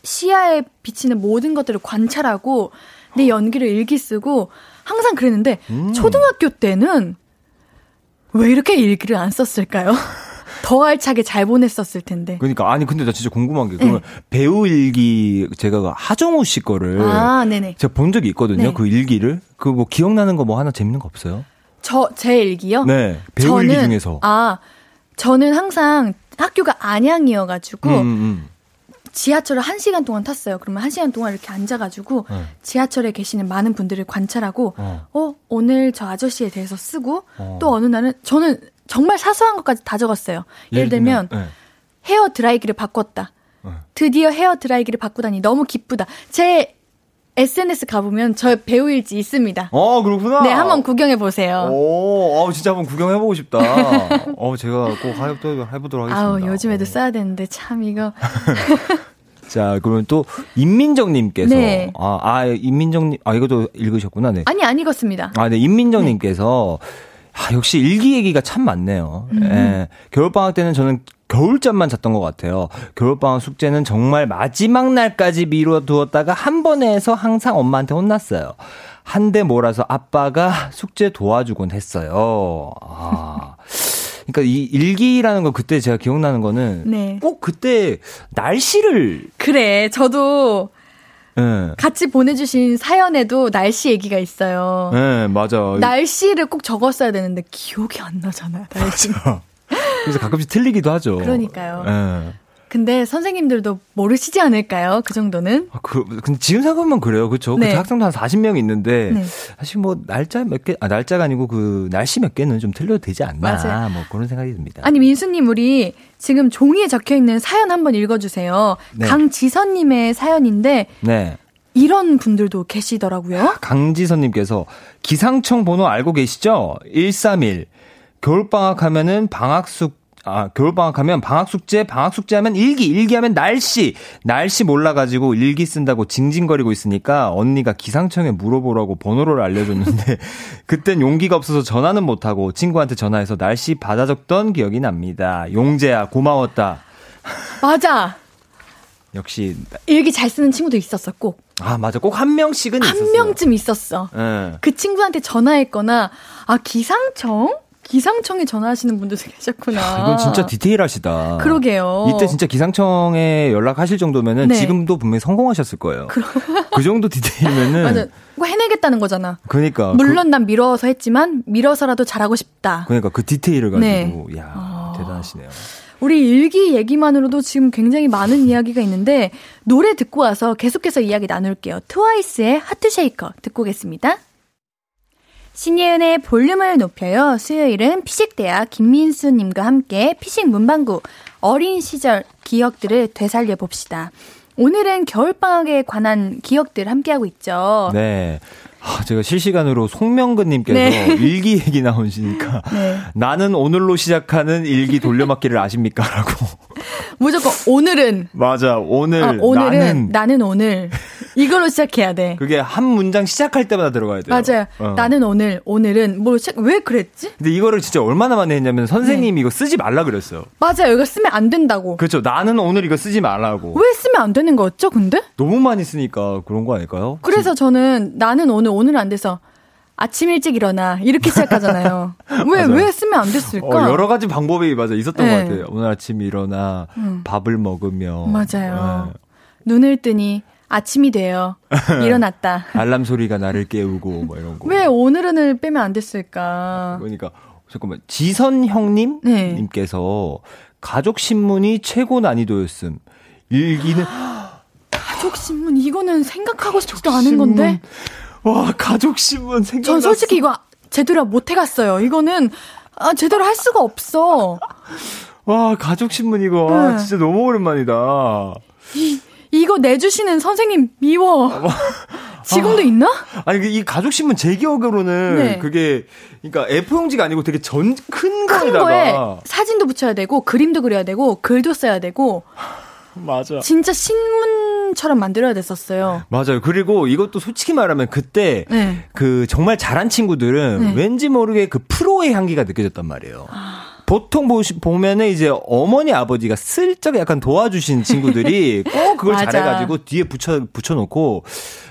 시야에 비치는 모든 것들을 관찰하고 내 연기를 일기 쓰고 항상 그랬는데 음. 초등학교 때는 왜 이렇게 일기를 안 썼을까요? [LAUGHS] 더 알차게 잘 보냈었을 텐데. 그러니까 아니 근데 나 진짜 궁금한 게 그러면 배우 일기 제가 그 하정우 씨 거를 네. 아, 네네. 제가 본 적이 있거든요. 네. 그 일기를 그 뭐 기억나는 거 뭐 하나 재밌는 거 없어요? 저, 제 일기요? 네 배우 일기 중에서 아, 저는 항상 학교가 안양이어가지고, 음, 음. 지하철을 한 시간 동안 탔어요. 그러면 한 시간 동안 이렇게 앉아가지고, 네. 지하철에 계시는 많은 분들을 관찰하고, 어. 어, 오늘 저 아저씨에 대해서 쓰고, 어. 또 어느 날은, 저는 정말 사소한 것까지 다 적었어요. 예를 들면, 네. 헤어 드라이기를 바꿨다. 어. 드디어 헤어 드라이기를 바꾸다니 너무 기쁘다. 제 SNS 가보면 저 배우 일지 있습니다. 어 그렇구나. 네, 한번 구경해 보세요. 오, 어, 진짜 한번 구경해보고 싶다. [LAUGHS] 어, 제가 꼭 해보도록, 해보도록 하겠습니다. 아우, 요즘에도 어. 써야 되는데 참 이거. [LAUGHS] 자, 그러면 또, 임민정님께서. 네. 아, 아, 임민정님, 아, 이것도 읽으셨구나, 네. 아니, 안 읽었습니다. 아, 네, 임민정님께서. 아, 역시 일기 얘기가 참 많네요. 음. 예. 겨울방학 때는 저는 겨울잠만 잤던 것 같아요. 겨울방학 숙제는 정말 마지막 날까지 미뤄두었다가 한 번에 해서 항상 엄마한테 혼났어요. 한 대 몰아서 아빠가 숙제 도와주곤 했어요. 아. 그러니까 이 일기라는 거 그때 제가 기억나는 거는 네. 꼭 그때 날씨를 그래, 저도 예. 같이 보내주신 사연에도 날씨 얘기가 있어요. 예, 맞아. 날씨를 꼭 적었어야 되는데 기억이 안 나잖아요, 날씨. 그래서 가끔씩 틀리기도 하죠. 그러니까요. 예. 근데 선생님들도 모르시지 않을까요? 그 정도는? 아, 그, 근데 지금 생각하면 그래요. 그쵸? 네. 그때 학생도 한 40명 있는데, 네. 사실 뭐, 날짜 몇 개, 아, 날짜가 아니고 그, 날씨 몇 개는 좀 틀려도 되지 않나. 맞아요. 뭐, 그런 생각이 듭니다. 아니, 민수님, 우리 지금 종이에 적혀 있는 사연 한번 읽어주세요. 네. 강지선님의 사연인데, 네. 이런 분들도 계시더라고요. 강지선님께서, 기상청 번호 알고 계시죠? 131. 겨울방학 하면은 방학 숙, 아, 겨울방학 하면 방학숙제, 방학숙제 하면 일기, 일기 하면 날씨. 날씨 몰라가지고 일기 쓴다고 징징거리고 있으니까 언니가 기상청에 물어보라고 번호를 알려줬는데, [LAUGHS] 그땐 용기가 없어서 전화는 못하고 친구한테 전화해서 날씨 받아 적던 기억이 납니다. 용재야, 고마웠다. 맞아. 역시, 일기 잘 쓰는 친구도 있었어, 꼭. 아, 맞아. 꼭 한 명씩은 있었어요. 한 명쯤 있었어. 예. 그 친구한테 전화했거나, 아, 기상청? 기상청에 전화하시는 분들도 [LAUGHS] 계셨구나. 아, 이건 진짜 디테일하시다. 그러게요. 이때 진짜 기상청에 연락하실 정도면은 네. 지금도 분명히 성공하셨을 거예요. 그 정도 디테일면은 [LAUGHS] 맞아. 해내겠다는 거잖아. 그러니까 물론 난 미뤄서 했지만, 미뤄서라도 잘하고 싶다. 그, 러니까 그 디테일을 가지고 네. 야 아. 대단하시네요. 우리 일기 얘기만으로도 지금 굉장히 많은 [LAUGHS] 이야기가 있는데, 노래 듣고 와서 계속해서 이야기 나눌게요. 트와이스의 Heart Shaker 듣고 오겠습니다. 신예은의 볼륨을 높여요. 수요일은 피식대학 김민수님과 함께 피식 문방구 어린 시절 기억들을 되살려 봅시다. 오늘은 겨울방학에 관한 기억들 함께하고 있죠. 네. 아, 제가 실시간으로 송명근님께서 네. [LAUGHS] 일기 얘기 나오시니까 네. 나는 오늘로 시작하는 일기 돌려막기를 아십니까? 라고 [LAUGHS] 무조건 오늘은 맞아. 오늘 아, 오늘은 나는 나는, 오늘 이걸로 시작해야 돼. 그게 한 문장 시작할 때마다 들어가야 돼요. 맞아요. 어. 나는 오늘 오늘은 뭐왜 그랬지? 근데 이거를 진짜 얼마나 많이 했냐면 선생님이 네. 이거 쓰지 말라 그랬어요. 맞아요. 이거 쓰면 안 된다고. 그렇죠. 나는 오늘 이거 쓰지 말라고. 왜 쓰면 안 되는 거였죠? 근데? 너무 많이 쓰니까 그런 거 아닐까요? 그래서 저는 나는 오늘 오늘 안 돼서 아침 일찍 일어나 이렇게 시작하잖아요. [LAUGHS] 왜. 왜 쓰면 안 됐을까? 어, 여러 가지 방법이 맞아 있었던 네. 것 같아요. 오늘 아침 일어나 밥을 먹으며 맞아요. 네. 눈을 뜨니 아침이 돼요. [LAUGHS] 일어났다. 알람 소리가 나를 깨우고 뭐 이런 거. 왜 오늘은을 빼면 안 됐을까? 그러니까 잠깐만 지선 형님 네. 님께서 가족 신문이 최고 난이도였음. 일기는 [GASPS] 가족 신문 이거는 생각하고 싶지도 않은. 건데. 와 가족 신문 생각. 전 솔직히 이거 제대로 못 해갔어요. 이거는 아, 제대로 할 수가 없어. 와 가족 신문 이거 와, 네. 진짜 너무 오랜만이다. 이, 이거 내주시는 선생님 미워. [LAUGHS] 지금도 있나? 아니 그이 가족 신문 제 기억으로는 네. 그게 그러니까 A4용지가 아니고 되게 전큰큰 거에다가 거에 사진도 붙여야 되고 그림도 그려야 되고 글도 써야 되고 [LAUGHS] 맞아. 진짜 신문 처럼 만들어야 됐었어요. 맞아요. 그리고 이것도 솔직히 말하면 그때 네. 그 정말 잘한 친구들은 네. 왠지 모르게 그 프로의 향기가 느껴졌단 말이에요. 아. 보통 보시, 보면은 이제 어머니 아버지가 슬쩍 약간 도와주신 친구들이 [LAUGHS] 꼭 그걸. 잘해가지고 뒤에 붙여 붙여놓고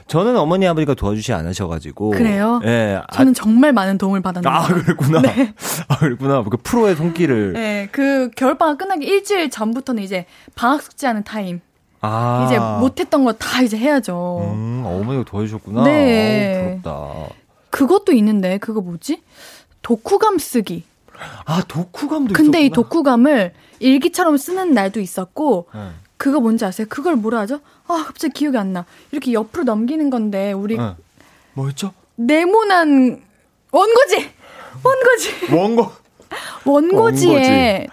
저는 어머니 아버지가 도와주지 않으셔가지고 그래요? 예. 아, 저는 정말 많은 도움을 받았는데. 아 그랬구나. [LAUGHS] 아 그랬구나. 그 프로의 손길을. 네, 그 겨울 방학 끝나기 일주일 전부터는 이제 방학 숙제하는 타임. 아 이제 못했던 거 다 이제 해야죠. 음, 어머니가 도와주셨구나. 네. 어우, 부럽다. 그것도 있는데 그거 뭐지? 독후감 쓰기. 아 독후감도 근데 이 있었구나. 독후감을 일기처럼 쓰는 날도 있었고 네. 그거 뭔지 아세요? 그걸 뭐라 하죠? 아 갑자기 기억이 안 나. 이렇게 옆으로 넘기는 건데 우리 네. 뭐였죠? 네모난 원고지. 원고지. 원고. [LAUGHS] 원고지에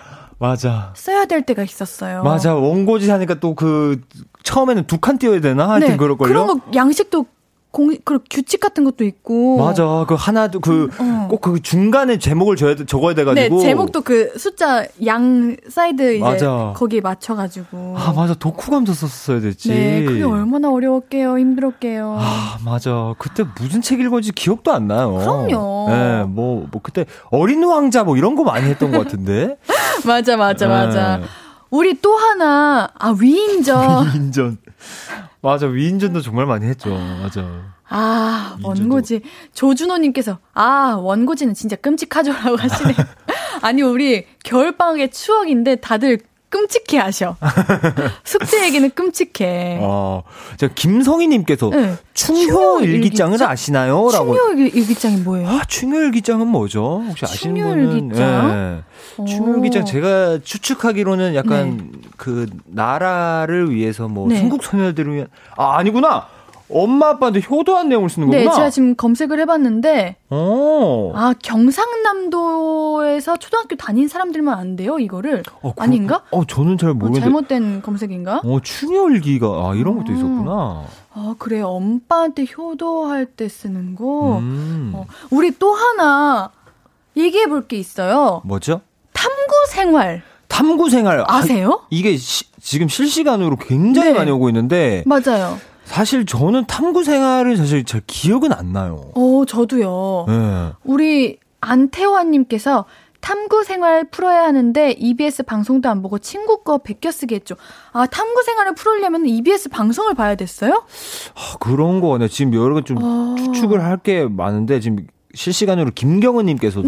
맞아. 써야 될 때가 있었어요. 맞아. 원고지 하니까 또 그 처음에는 두 칸 띄워야 되나? 하여튼 네, 그럴 걸요. 그런 거 양식도 공, 그 규칙 같은 것도 있고. 맞아. 그 하나도 그 어. 꼭그 중간에 제목을 줘야 돼- 적어야 돼 네, 가지고. 제목도 그 숫자 양 사이드 이제 맞아. 거기에 맞춰가지고. 아, 맞아. 독후감도 썼었어야 됐지. 네, 그게 얼마나 어려웠게요, 힘들었게요. 아, 맞아. 그때 무슨 책 읽었는지 기억도 안 나요. 그럼요. 네, 뭐, 뭐, 그때 어린 왕자 뭐 이런 거 많이 했던 것 같은데. [LAUGHS] 맞아, 맞아, 맞아. 네. 우리 또 하나, 아, 위인전. [LAUGHS] 위인전. 맞아. 위인전도 정말 많이 했죠. 맞아. 아, 위인전도. 원고지. 조준호님께서, 아, 원고지는 진짜 끔찍하죠라고 하시네요. [LAUGHS] 아니, 우리 겨울방학의 추억인데 다들 끔찍해 하셔. [LAUGHS] 숙제 얘기는 끔찍해. 어, 자, 김성희님께서 네. 충효 일기장을 일기장? 아시나요? 라고. 충효 일기- 일기장이 뭐예요? 아, 충효 일기장은 뭐죠? 혹시 아시는 충효 분은? 일기장? 네. 충효 일기장 제가 추측하기로는 약간 네. 그 나라를 위해서 뭐 네. 순국 소녀들을 위한 아 아니구나. 엄마 아빠한테 효도한 내용을 쓰는 네, 거구나. 제가 지금 검색을 해봤는데, 어. 아, 경상남도에서 초등학교 다닌 사람들만 안 돼요, 이거를? 어, 그- 아닌가? 어, 저는 잘 어, 모르겠는데. 잘못된 검색인가? 어, 충혈기가 아 이런 것도 음. 있었구나. 아, 그래. 엄빠한테 효도할 때 쓰는 거. 음. 어, 우리 또 하나 얘기해 볼 게 있어요. 뭐죠? 탐구 생활. 탐구 생활 아, 아세요? 이게 시- 지금 실시간으로 굉장히 네. 많이 오고 있는데 맞아요. 사실 저는 탐구 생활을 사실 잘 기억은 안 나요. 어, 저도요. 네. 우리 안태환님께서 탐구 생활 풀어야 하는데 EBS 방송도 안 보고 친구 거 베껴 쓰게 했죠. 아, 탐구 생활을 풀으려면 EBS 방송을 봐야 됐어요? 아, 그런 거네. 지금 여러 가지 좀 아. 추측을 할 게 많은데 지금 실시간으로 김경은님께서도.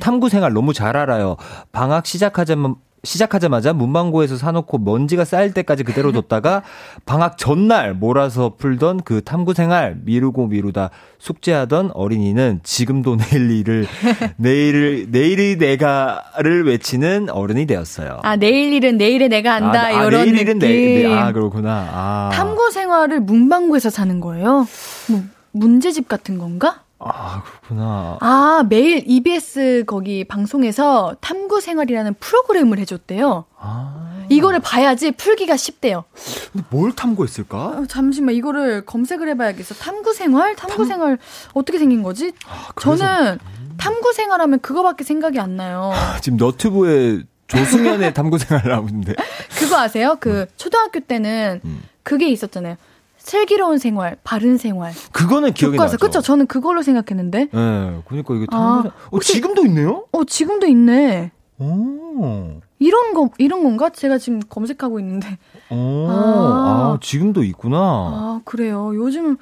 탐구 생활 너무 잘 알아요. 방학 시작하자마 시작하자마자 문방구에서 사놓고 먼지가 쌓일 때까지 그대로 [LAUGHS] 뒀다가 방학 전날 몰아서 풀던 그 탐구 생활 미루고 미루다 숙제하던 어린이는 지금도 [LAUGHS] 내일 일을 내일을 내일이 내가를 외치는 어른이 되었어요. 아, 내일 일은 내일에 내가 안다. 아, 이런 내일 느낌. 일은 내, 내- 아 그렇구나. 아. 탐구 생활을 문방구에서 사는 거예요? 뭐 문제집 같은 건가? 아 그렇구나. 아, 매일 EBS 거기 방송에서 탐구 생활이라는 프로그램을 해줬대요. 아. 이거를 봐야지 풀기가 쉽대요. 근데 뭘 탐구했을까? 어, 잠시만, 이거를 검색을 해봐야겠어. 탐구 생활? 탐구 생활 어떻게 생긴 거지? 그래서- 저는 탐구 생활 하면 그거밖에 생각이 안 나요. 지금 너튜브에 조승연의 탐구 생활 나오는데. [LAUGHS] 그거 아세요? 그 초등학교 때는 음. 그게 있었잖아요. 슬기로운 생활, 바른 생활. 그거는 기억이 교과서 나죠. 그쵸? 저는 그걸로 생각했는데. 예, 그러니까 이게 아, 생활. 어, 혹시- 지금도 있네요? 어, 지금도 있네. 오. 이런 거, 이런 건가? 제가 지금 검색하고 있는데. 오. 아. 아, 지금도 있구나. 아, 그래요. 요즘,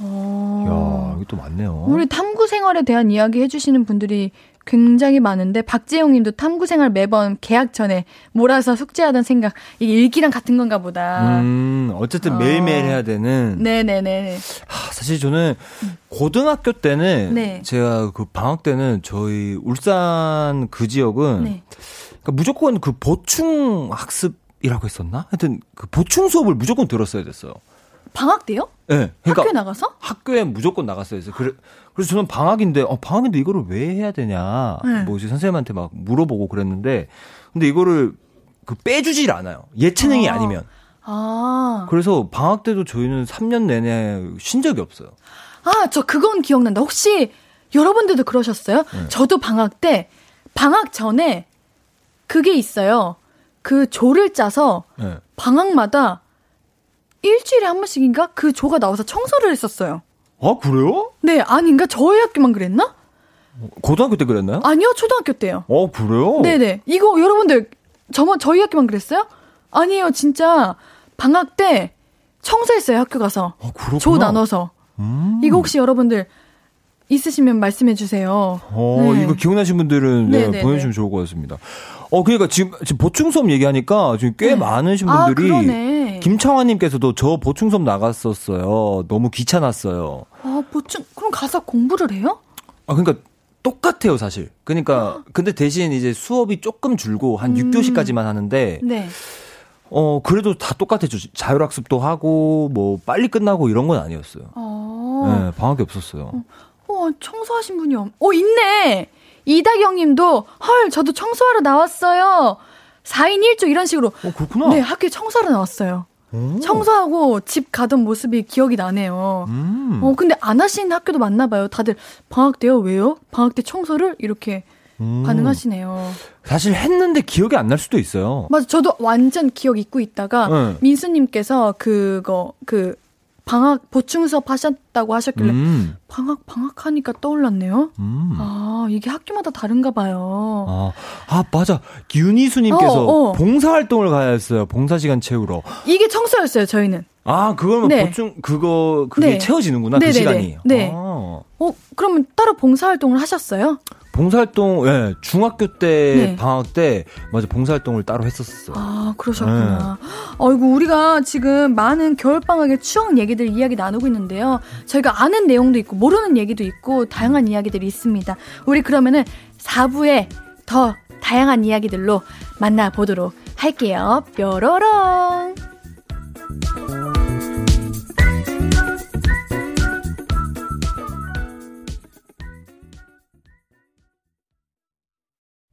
어. 야, 또 많네요. 우리 탐구 생활에 대한 이야기 해주시는 분들이 굉장히 많은데, 박재용 님도 탐구 생활 매번 계약 전에 몰아서 숙제하던 생각, 이게 일기랑 같은 건가 보다. 음, 어쨌든 아. 매일매일 해야 되는. 네네네. 하, 사실 저는 고등학교 때는 네. 제가 그 방학 때는 저희 울산 그 지역은 네. 그러니까 무조건 그 보충 학습이라고 했었나? 하여튼 그 보충 수업을 무조건 들었어야 됐어요. 방학 때요? 예. 네, 그러니까 학교에 나가서? 학교에 무조건 나갔어야 됐어요. 그래, 그래 서 저는 방학인데, 어, 방학인데 이거를 왜 해야 되냐. 네. 뭐 이제 선생님한테 막 물어보고 그랬는데, 근데 이거를 그 빼주질 않아요. 예체능이 아. 아. 니면 아. 그래서 방학 때도 저희는 3년 내내 쉰 적이 없어요. 아, 저 그건 기억난다. 혹시 여러분들도 그러셨어요? 네. 저도 방학 때, 방학 전에 그게 있어요. 그 조를 짜서 네. 방학마다 일주일에 한 번씩인가 그 조가 나와서 청소를 했었어요. 아, 그래요? 네, 아닌가? 저희 학교만 그랬나? 고등학교 때 그랬나요? 아니요, 초등학교 때요. 어, 그래요? 네네. 이거 여러분들, 저만, 저희 학교만 그랬어요? 아니에요, 진짜. 방학 때 청소했어요, 학교 가서. 아. 조 나눠서. 음. 이거 혹시 여러분들 있으시면 말씀해 주세요. 어, 네. 이거 기억나신 분들은 네, 네네네. 보내주시면 좋을 것 같습니다. 어, 그러니까 지금, 지금 보충 수업 얘기하니까 지금 꽤 네. 많으신 아, 분들이 그러 네. 김창환님께서도 저 보충 수업 나갔었어요. 너무 귀찮았어요. 아, 보충, 그럼 가서 공부를 해요? 아, 그러니까 똑같아요, 사실. 그러니까 [GASPS] 근데 대신 이제 수업이 조금 줄고 한 음. 6교시까지만 하는데 네. 어, 그래도 다 똑같았죠. 자율학습도 하고 뭐 빨리 끝나고 이런 건 아니었어요. 어, 네, 방학이 없었어요. 어, 청소하신 분이 없, 어, 있네! 이다경 님도, 헐, 저도 청소하러 나왔어요. 4인 1조 이런 식으로. 어, 그렇구나. 네, 학교에 청소하러 나왔어요. 오. 청소하고 집 가던 모습이 기억이 나네요. 음. 어, 근데 안 하시는 학교도 많나 봐요. 다들 방학 때요? 왜요? 방학 때 청소를? 이렇게 음. 반응하시네요. 사실 했는데 기억이 안 날 수도 있어요. 맞아, 저도 완전 기억 잊고 있다가 네. 민수님께서 그거 그 방학 보충 수업 하셨다고 하셨길래 음. 방학 방학하니까 떠올랐네요. 음. 아 이게 학교마다 다른가 봐요. 아, 아, 맞아. 윤희수님께서 어, 어. 봉사 활동을 가야 했어요. 봉사 시간 채우러. 이게 청소였어요 저희는. 아, 그거면 네. 보충, 그거, 그게 네. 채워지는구나, 네네네. 그 시간이. 네. 아. 어 그러면 따로 봉사 활동을 하셨어요? 봉사활동, 예, 중학교 때, 네. 방학 때, 맞아, 봉사활동을 따로 했었어요. 아 그러셨구나. 어이구 우리가 지금 많은 겨울 방학의 추억 얘기들 이야기 나누고 있는데요. 저희가 아는 내용도 있고 모르는 얘기도 있고 다양한 이야기들이 있습니다. 우리 그러면은 4부에 더 다양한 이야기들로 만나보도록 할게요. 뾰로롱.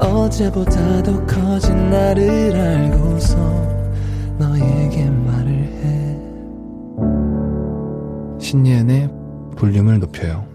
어제보다 더 커진 나를 알고서 너에게 말을 해 신예은의 볼륨을 높여요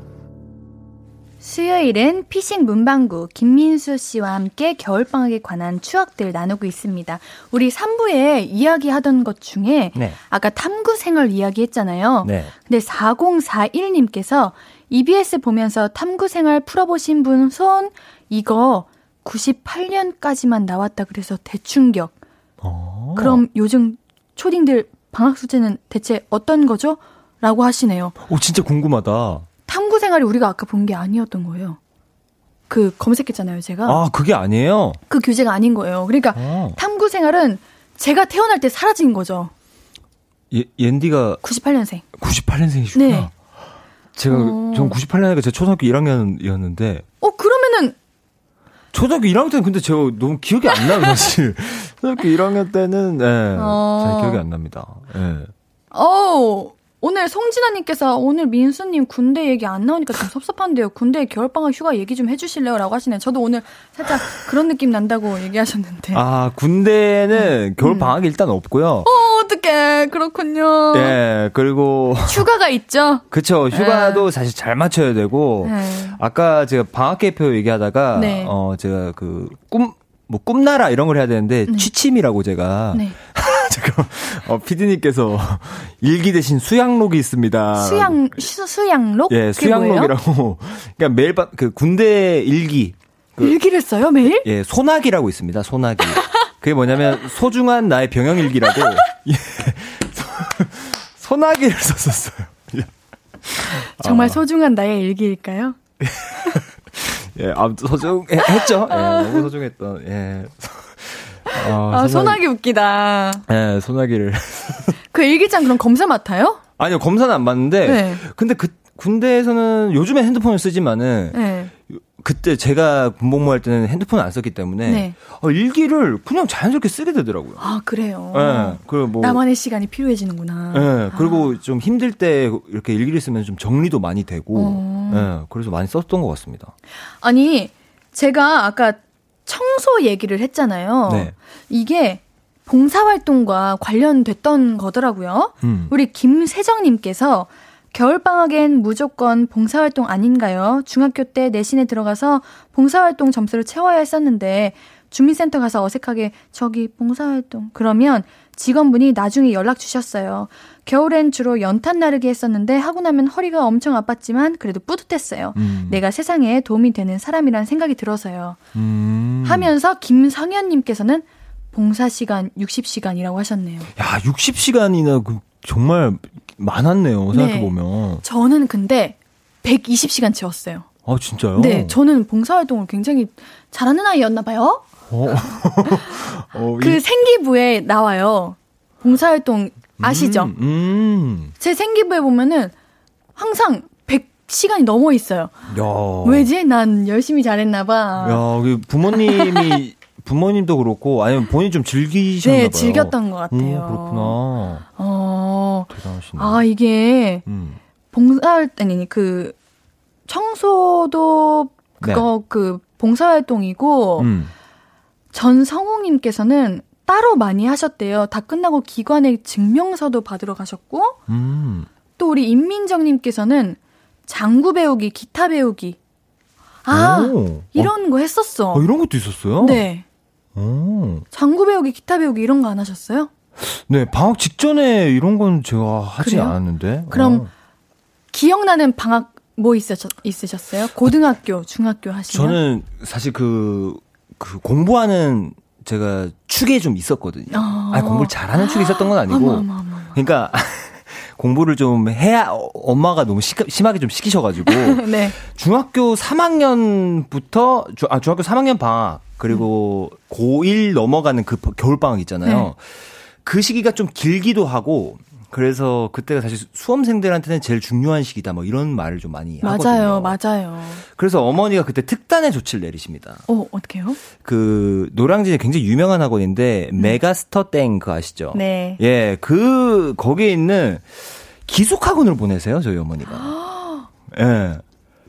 수요일은 피식 문방구 김민수 씨와 함께 겨울방학에 관한 추억들 나누고 있습니다. 우리 3부에 이야기하던 것 중에 네. 아까 탐구 생활 이야기 했잖아요. 네. 근데 4041님께서 EBS 보면서 탐구 생활 풀어보신 분 손, 이거 98년까지만 나왔다 그래서 대충격. 어. 그럼 요즘 초딩들 방학 숙제는 대체 어떤 거죠? 라고 하시네요. 오, 진짜 궁금하다. 탐구 생활이 우리가 아까 본 게 아니었던 거예요. 그 검색했잖아요, 제가. 아, 그게 아니에요? 그 교재가 아닌 거예요. 그러니까 어. 탐구 생활은 제가 태어날 때 사라진 거죠. 예, 옌디가 98년생. 98년생이시구나. 네. 제가, 어. 전 98년이니까 제가 초등학교 1학년이었는데, 어, 그러면은 초등학교 1학년 때는 근데 제가 너무 기억이 안 나요, 사실. [LAUGHS] 초등학교 1학년 때는 네, 어. 잘 기억이 안 납니다. 네. 어 오늘 송진아님께서 오늘 민수님 군대 얘기 안 나오니까 좀 섭섭한데요. 군대 겨울방학 휴가 얘기 좀 해주실래요? 라고 하시네요. 저도 오늘 살짝 그런 느낌 난다고 얘기하셨는데. 아 군대는 겨울 방학이 일단 없고요. 어, 어떡해. 그렇군요. 예 그리고 휴가가 있죠? 그쵸 휴가도 사실 잘 맞춰야 되고 네. 아까 제가 방학 개표 얘기하다가 네. 어 제가 그 꿈 뭐 꿈나라 이런 걸 해야 되는데 취침이라고 제가 네. [LAUGHS] 잠깐 어 피디님께서 일기 대신 수양록이 있습니다. 수양, 수, 수양록? 예? 수양록이라고 그러니까 매일 밤 그 군대 일기 그 일기를 써요, 매일? 예 소나기라고 있습니다. 소나기 그게 뭐냐면 소중한 나의 병영 일기라고 [LAUGHS] 예, 소- 소나기를 썼었어요. 예. 정말 소중한 나의 일기일까요? [LAUGHS] 예, 아무튼 소중했죠. 예, [LAUGHS] 너무 소중했던, 예. 아, 소나기 웃기다. 예, 소나기를. [LAUGHS] 그 일기장 그럼 검사 맡아요? 아니요, 검사는 안 받는데, 네. 근데 그, 군대에서는 요즘에 핸드폰을 쓰지만은, 네. 그때 제가 군복무 할 때는 핸드폰을 안 썼기 때문에, 네. 어, 일기를 그냥 자연스럽게 쓰게 되더라고요. 아, 그래요. 예, 그리고 뭐, 나만의 시간이 필요해지는구나. 예, 그리고 좀 힘들 때 이렇게 일기를 쓰면 좀 정리도 많이 되고, 어. 예, 그래서 많이 썼던 것 같습니다. 아니, 제가 아까 청소 얘기를 했잖아요. 네. 이게 봉사활동과 관련됐던 거더라고요. 음. 우리 김세정님께서 겨울방학엔 무조건 봉사활동 아닌가요? 중학교 때 내신에 들어가서 봉사활동 점수를 채워야 했었는데 주민센터 가서 어색하게 저기 봉사활동 그러면 직원분이 나중에 연락 주셨어요. 겨울엔 주로 연탄 나르기 했었는데 하고 나면 허리가 엄청 아팠지만 그래도 뿌듯했어요. 음. 내가 세상에 도움이 되는 사람이란 생각이 들어서요. 음. 하면서 김성현님께서는 봉사 시간 60시간이라고 하셨네요. 야, 60시간이나 그 정말 많았네요. 생각해 보면. 저는 근데 120시간 채웠어요. 아, 진짜요? 네, 저는 봉사활동을 굉장히 잘하는 아이였나 봐요. 어. [LAUGHS] 어, 그 이- 생기부에 나와요. 봉사활동 아시죠? 음, 음. 제 생기부에 보면은 항상 100시간이 넘어 있어요. 야. 왜지? 난 열심히 잘했나 봐. 야, 그 부모님이, [LAUGHS] 부모님도 그렇고, 아니면 본인 좀 즐기셨나 봐요. 네, 즐겼던 것 같아요. 음, 그렇구나. 어, 대단하시네. 아, 이게 음. 봉사활, 아니, 그, 청소도 그거 그 봉사활동이고, 음. 전성웅님께서는 따로 많이 하셨대요. 다 끝나고 기관의 증명서도 받으러 가셨고, 음. 또 우리 임민정님께서는 장구 배우기, 기타 배우기. 아, 오. 이런 거 했었어. 어, 이런 것도 있었어요? 네. 오. 장구 배우기, 기타 배우기 이런 거 안 하셨어요? 네, 방학 직전에 이런 건 제가 하지 그래요? 않았는데. 그럼 어. 기억나는 방학 뭐 있으셨, 있으셨어요? 고등학교, 중학교 하시면? 저는 사실 그, 그 공부하는 제가 축에 좀 있었거든요. 아. 아니, 공부를 잘하는 축이 있었던 건 아니고. 어머, 어머, 어머. 그러니까 [LAUGHS] 공부를 좀 해야 어, 엄마가 너무 시, 심하게 좀 시키셔가지고 [LAUGHS] 네. 중학교 3학년부터 주, 아 중학교 3학년 방학 그리고 고1 넘어가는 그 겨울 방학 있잖아요. 네. 그 시기가 좀 길기도 하고 그래서 그때가 사실 수험생들한테는 제일 중요한 시기다 뭐 이런 말을 좀 많이 맞아요, 하거든요. 맞아요. 그래서 어머니가 그때 특단의 조치를 내리십니다. 어, 어떡해요? 그 노량진에 굉장히 유명한 학원인데 메가스터 땡 그거 아시죠? 네. 예, 그 거기에 있는 기숙 학원을 보내세요, 저희 어머니가. [GASPS] 예.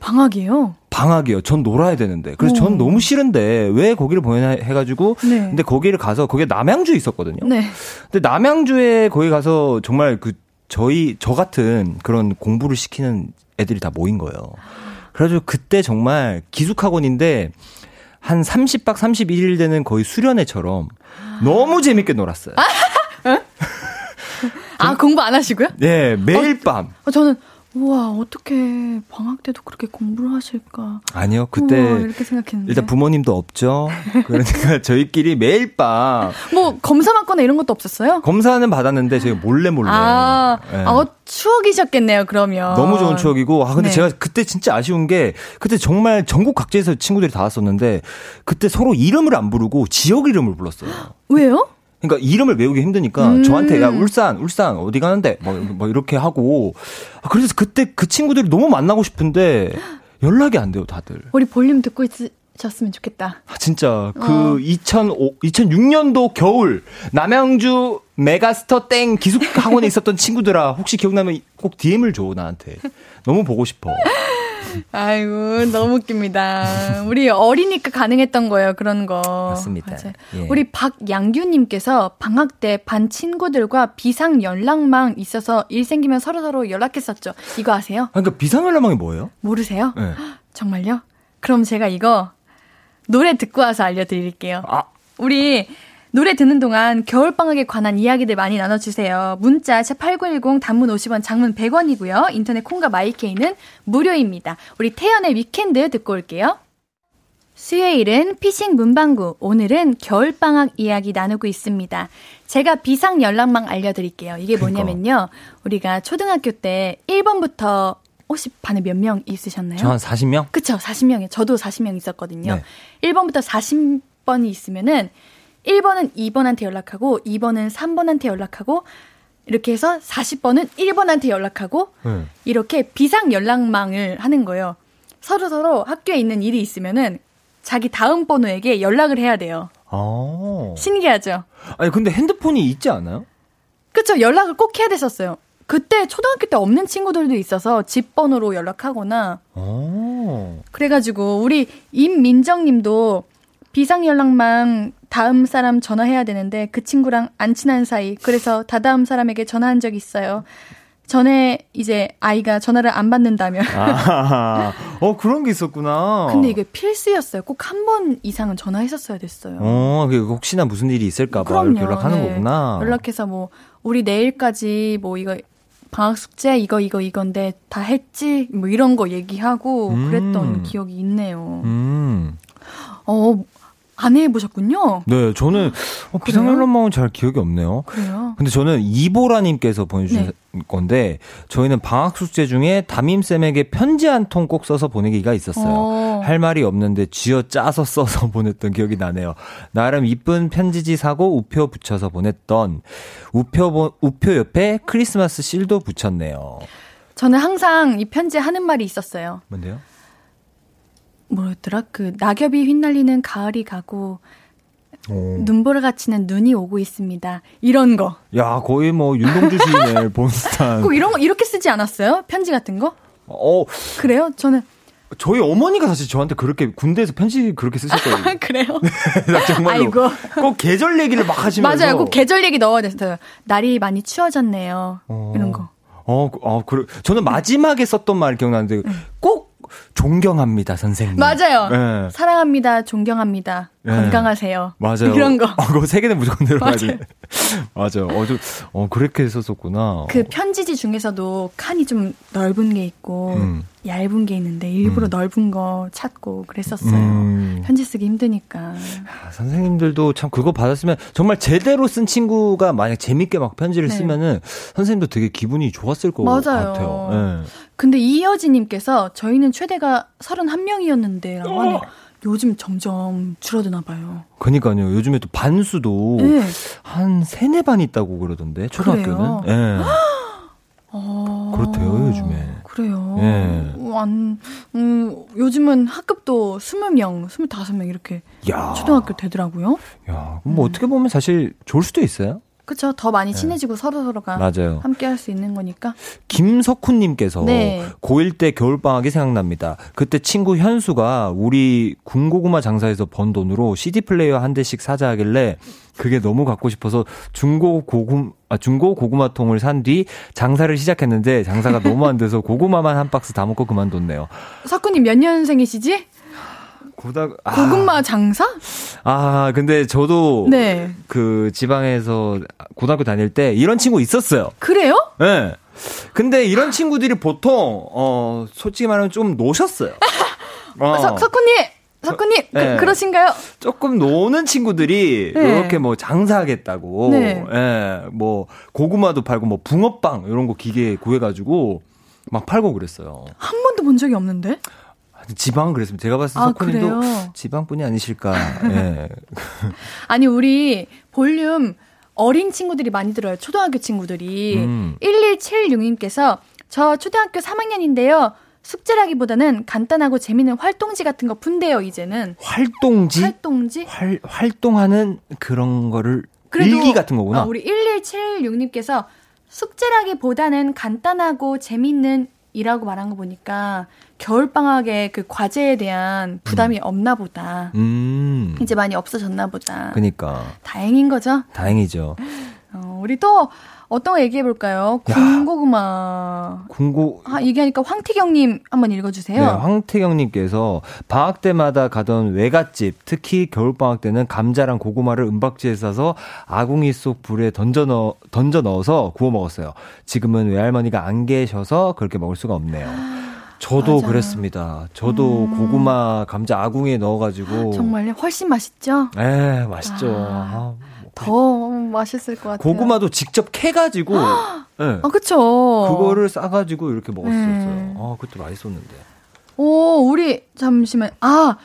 방학이에요? 방학이요. 전 놀아야 되는데. 그래서 전 오. 너무 싫은데 왜 거기를 보내나 해가지고. 네. 근데 거기를 가서 거기에 남양주에 있었거든요. 네. 근데 남양주에 거기 가서 정말 그 저희 저 같은 그런 공부를 시키는 애들이 다 모인 거예요. 그래가지고 그때 정말 기숙학원인데 한 30박 31일 되는 거의 수련회처럼 너무 재밌게 놀았어요. 아, [LAUGHS] 공부 안 하시고요? 예, 매일 밤. 어, 저는, 우와, 어떻게 방학 때도 그렇게 공부를 하실까. 아니요, 그때 우와, 이렇게 생각했는데. 일단 부모님도 없죠. [LAUGHS] 그러니까 저희끼리 매일 밤 뭐, 검사 받거나 이런 것도 없었어요? 검사는 받았는데 저희 몰래 몰래. 아, 예. 아, 추억이셨겠네요, 그러면. 너무 좋은 추억이고, 아, 근데 네. 제가 그때 진짜 아쉬운 게, 그때 정말 전국 각지에서 친구들이 다 왔었는데, 그때 서로 이름을 안 부르고 지역 이름을 불렀어요. 왜요? 그러니까 이름을 외우기 힘드니까, 음. 저한테, 야, 울산, 울산, 어디 가는데? 뭐, 뭐 이렇게 하고, 아, 그래서 그때 그 친구들이 너무 만나고 싶은데, [GASPS] 연락이 안 돼요, 다들. 우리 볼륨 듣고 있, 졌으면 좋겠다. 아, 진짜 어. 그 2005, 2006년도 겨울 남양주 메가스터 땡 기숙 학원에 있었던 친구들아 혹시 기억나면 꼭 DM을 줘 나한테 너무 보고 싶어. 아이고, 너무 웃깁니다. 우리 어리니까 가능했던 거예요, 그런 거. 맞습니다. 예. 우리 박양규님께서 방학 때 반 친구들과 비상 연락망 있어서 일 생기면 서로 서로 연락했었죠. 이거 아세요? 아, 그러니까 비상 연락망이 뭐예요? 모르세요? 네. [GASPS] 정말요? 그럼 제가 이거 노래 듣고 와서 알려드릴게요. 아. 우리 노래 듣는 동안 겨울방학에 관한 이야기들 많이 나눠주세요. 문자 샵8910 단문 50원 장문 100원이고요. 인터넷 콩과 마이케이는 무료입니다. 우리 태연의 위켄드 듣고 올게요. 수요일은 피싱 문방구. 오늘은 겨울방학 이야기 나누고 있습니다. 제가 비상 연락망 알려드릴게요. 이게 그러니까. 뭐냐면요. 우리가 초등학교 때 1번부터 혹시 반에 몇 명 있으셨나요? 저 한 40명? 그쵸, 40명이. 저도 40명 있었거든요. 네. 1번부터 40번이 있으면은 1번은 2번한테 연락하고 2번은 3번한테 연락하고 이렇게 해서 40번은 1번한테 연락하고 네. 이렇게 비상 연락망을 하는 거예요. 서로 서로 학교에 있는 일이 있으면은 자기 다음 번호에게 연락을 해야 돼요. 아. 신기하죠? 아니 근데 핸드폰이 있지 않아요? 그쵸, 연락을 꼭 해야 됐었어요. 그때 초등학교 때 없는 친구들도 있어서 집 번호로 연락하거나 어. 그래가지고 우리 임민정 님도 비상 연락망 다음 사람 전화해야 되는데 그 친구랑 안 친한 사이. 그래서 다다음 사람에게 전화한 적 있어요. 전에 이제 아이가 전화를 안 받는다면. 아, 어 그런 게 있었구나. 근데 이게 필수였어요. 꼭 한 번 이상은 전화했었어야 됐어요. 어, 그 혹시나 무슨 일이 있을까봐 연락하는 네. 거구나. 연락해서 뭐 우리 내일까지 뭐 이거 방학 숙제 이거 이거 이건데 다 했지 뭐 이런 거 얘기하고 음. 그랬던 기억이 있네요. 음. 어, 안 해보셨군요. 네, 저는 어, 비상연락망은 잘 기억이 없네요. 그래요. 근데 저는 이보라님께서 보내주신 네. 건데 저희는 방학 숙제 중에 담임 쌤에게 편지 한 통 꼭 써서 보내기가 있었어요. 어. 할 말이 없는데 쥐어 짜서 써서 [LAUGHS] 보냈던 기억이 나네요. 나름 이쁜 편지지 사고 우표 붙여서 보냈던 우표 보- 우표 옆에 크리스마스 실도 붙였네요. 저는 항상 이 편지에 하는 말이 있었어요. 뭔데요? 뭐였더라? 그 낙엽이 휘날리는 가을이 가고 오. 눈보라 갇히는 눈이 오고 있습니다. 이런 거. 야, 거의 뭐 윤동주 시인의 [LAUGHS] 본스탄. 꼭 이런 거 이렇게 쓰지 않았어요? 편지 같은 거? 어, 그래요? 저는 저희 어머니가 사실 저한테 그렇게 군대에서 편지 그렇게 쓰셨거든요. [LAUGHS] 그래요. 나 정말로. 아이고. 꼭 계절 얘기를 막 하시면서. 맞아요. 꼭 계절 얘기 넣어야 됐어요. 날이 많이 추워졌네요. 어. 이런 거. 어, 그- 어, 그래. 저는 마지막에 썼던 말 기억나는데 꼭 존경합니다, 선생님. 맞아요. 예. 사랑합니다. 존경합니다. 예. 건강하세요. 맞아요. [LAUGHS] 이런 거. 어, 그거 세 개는 무조건 들어가야 돼. 맞아요. [LAUGHS] 맞아요. 어, 좀, 어, 그렇게 했었었구나. 그 편지지 중에서도 칸이 좀 넓은 게 있고 음. 얇은 게 있는데 일부러 음. 넓은 거 찾고 그랬었어요. 음. 편지 쓰기 힘드니까. 아, 선생님들도 참 그거 받았으면 정말 제대로 쓴 친구가 만약 재밌게 막 편지를 네. 쓰면은 선생님도 되게 기분이 좋았을 것 맞아요. 같아요. 예. 근데 이여진님께서 저희는 최대가 31명이었는데 라고 어. 하네요. 요즘 점점 줄어드나 봐요. 그니까요. 요즘에 또 반수도 네. 한 세네 반 있다고 그러던데 초등학교는. 예. 어... 그렇대요, 요즘에. 그래요. 예. 안, 음, 요즘은 학급도 20명, 25명 이렇게 야. 초등학교 되더라고요. 야, 뭐 어떻게 보면 사실 좋을 수도 있어요. 그쵸. 더 많이 친해지고 서로 서로가 네. 맞아요. 함께 할 수 있는 거니까. 김석훈 님께서 네. 고1 때 겨울 방학이 생각납니다. 그때 친구 현수가 우리 군고구마 장사에서 번 돈으로 CD 플레이어 한 대씩 사자 하길래 그게 너무 갖고 싶어서 중고 고구 아 중고 고구마 통을 산 뒤 장사를 시작했는데 장사가 너무 안 돼서 [LAUGHS] 고구마만 한 박스 다 먹고 그만뒀네요. 석구님 몇 년생이시지? 고다 아, 고구마 장사? 아 근데 저도 네. 그 지방에서 고등학교 다닐 때 이런 친구 있었어요. 그래요? 예. 네. 근데 이런 친구들이 보통 어 솔직히 말하면 좀 노셨어요. [LAUGHS] 어, 석, 석구님! 석구님! 네. 그, 그러신가요? 조금 노는 친구들이 네. 이렇게 뭐 장사하겠다고 네. 예. 뭐 고구마도 팔고 뭐 붕어빵 이런 거 기계 구해 가지고 막 팔고 그랬어요. 한 번도 본 적이 없는데? 지방은 그랬습니다. 제가 봤을 때 아, 석훈님도? 지방분이 아니실까. [LAUGHS] 예. [LAUGHS] 아니, 우리 볼륨 어린 친구들이 많이 들어요. 초등학교 친구들이. 음. 1176님께서 저 초등학교 3학년인데요. 숙제라기보다는 간단하고 재밌는 활동지 같은 거 푼대요, 이제는. 활동지? 활동지? 활, 활동하는 그런 거를 그래도, 일기 같은 거구나. 어, 우리 1176님께서 숙제라기보다는 간단하고 재밌는 이라고 말한 거 보니까 겨울방학에 그 과제에 대한 부담이 없나 보다. 음. 이제 많이 없어졌나 보다. 그니까. 다행인 거죠? 다행이죠. 어, 우리 또 어떤 거 얘기해 볼까요? 군고구마. 군고 아, 얘기하니까 황태경님 한번 읽어주세요. 네, 황태경님께서 방학 때마다 가던 외갓집, 특히 겨울방학 때는 감자랑 고구마를 은박지에 싸서 아궁이 속 불에 던져 넣어, 던져 넣어서 구워 먹었어요. 지금은 외할머니가 안 계셔서 그렇게 먹을 수가 없네요. 저도 맞아. 그랬습니다. 저도 음. 고구마, 감자 아궁이에 넣어가지고. 정말요? 훨씬 맛있죠? 에 맛있죠. 아. 아, 더 맛있을 것 같아요. 고구마도 직접 캐가지고. 네. 아, 그쵸. 그거를 싸가지고 이렇게 먹었었어요. 네. 아, 그것도 맛있었는데. 오, 우리, 잠시만. 아,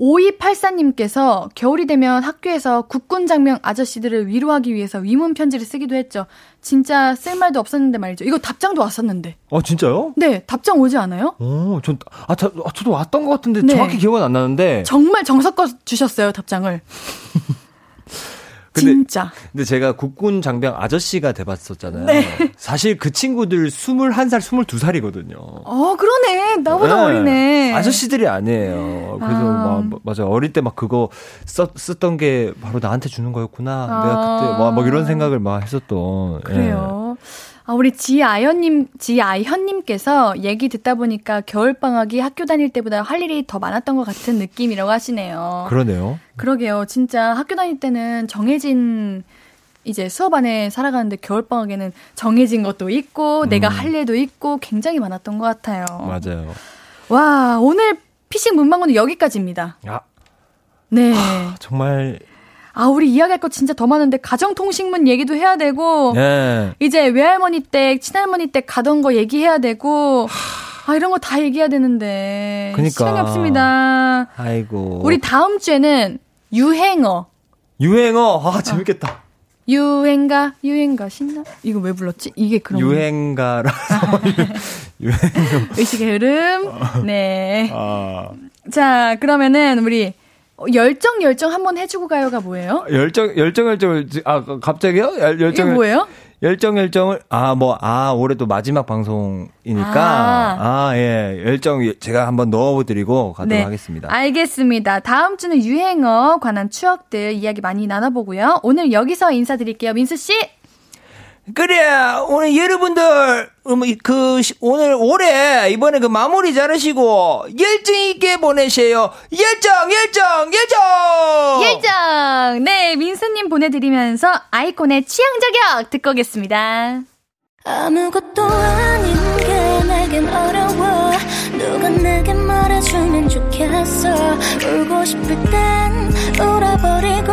5284님께서 겨울이 되면 학교에서 국군 장병 아저씨들을 위로하기 위해서 위문 편지를 쓰기도 했죠. 진짜 쓸 말도 없었는데 말이죠. 이거 답장도 왔었는데. 아, 진짜요? 네, 답장 오지 않아요? 오, 전, 아, 저, 아, 저 도 왔던 것 같은데 네. 정확히 기억은 안 나는데. 정말 정석껏 주셨어요, 답장을. [LAUGHS] 근데- 진짜. 근데 제가 국군 장병 아저씨가 돼봤었잖아요. 네. 사실 그 친구들 21살, 22살이거든요. 어, 그러네. 나보다 어리네. 아저씨들이 아니에요. 그래서 아. 막, 맞아. 어릴 때 막 그거 써, 쓰던 게 바로 나한테 주는 거였구나. 아. 내가 그때 막, 막 이런 생각을 막 했었던. 예. 그래요. 아, 우리 지아연님, 지아현님께서 얘기 듣다 보니까 겨울방학이 학교 다닐 때보다 할 일이 더 많았던 것 같은 느낌이라고 하시네요. 예. 그러네요. 그러게요. 진짜 학교 다닐 때는 정해진 이제 수업 안에 살아가는데 겨울방학에는 정해진 것도 있고 내가 할 일도 있고 굉장히 많았던 것 같아요. 음. 맞아요. 와, 오늘 피싱 문방구는 여기까지입니다. 야, 네. 정말, 아, 우리 이야기할 거 진짜 더 많은데 가정통신문 얘기도 해야 되고 예. 이제 외할머니 댁, 친할머니 댁 가던 거 얘기해야 되고 아, 이런 거 다 얘기해야 되는데 그니까. 시간이 없습니다. 아이고. 우리 다음 주에는 유행어 유행어, 아, 재밌겠다. 유행가 유행가 신나 이거 왜 불렀지 이게 그런 유행가라서. 유행. 의식의 흐름 네. 아. 자 그러면은 우리 열정 열정 한번 해주고 가요가 뭐예요? 열정, 열정, 열정을, 아, 갑자기요? 열- 이게 열정을. 뭐예요? 열정, 열정을, 아, 뭐, 아, 올해 또 마지막 방송이니까, 아. 아, 예, 열정, 제가 한번 넣어드리고 가도록 하겠습니다. 네. 알겠습니다. 다음 주는 유행어 관한 추억들 이야기 많이 나눠보고요. 오늘 여기서 인사드릴게요. 민수 씨. 그래 오늘 여러분들 음, 그 시- 오늘 올해 이번에 그 마무리 잘하시고 열정 있게 보내세요. 열정 열정 열정! 열정. 네, 민수님 보내드리면서 아이콘의 취향 저격 듣고 오겠습니다. 아무것도 아닌 게 내겐 어려워. 누가 내게 말해주면 좋겠어. 울고 싶을 땐 울어버리고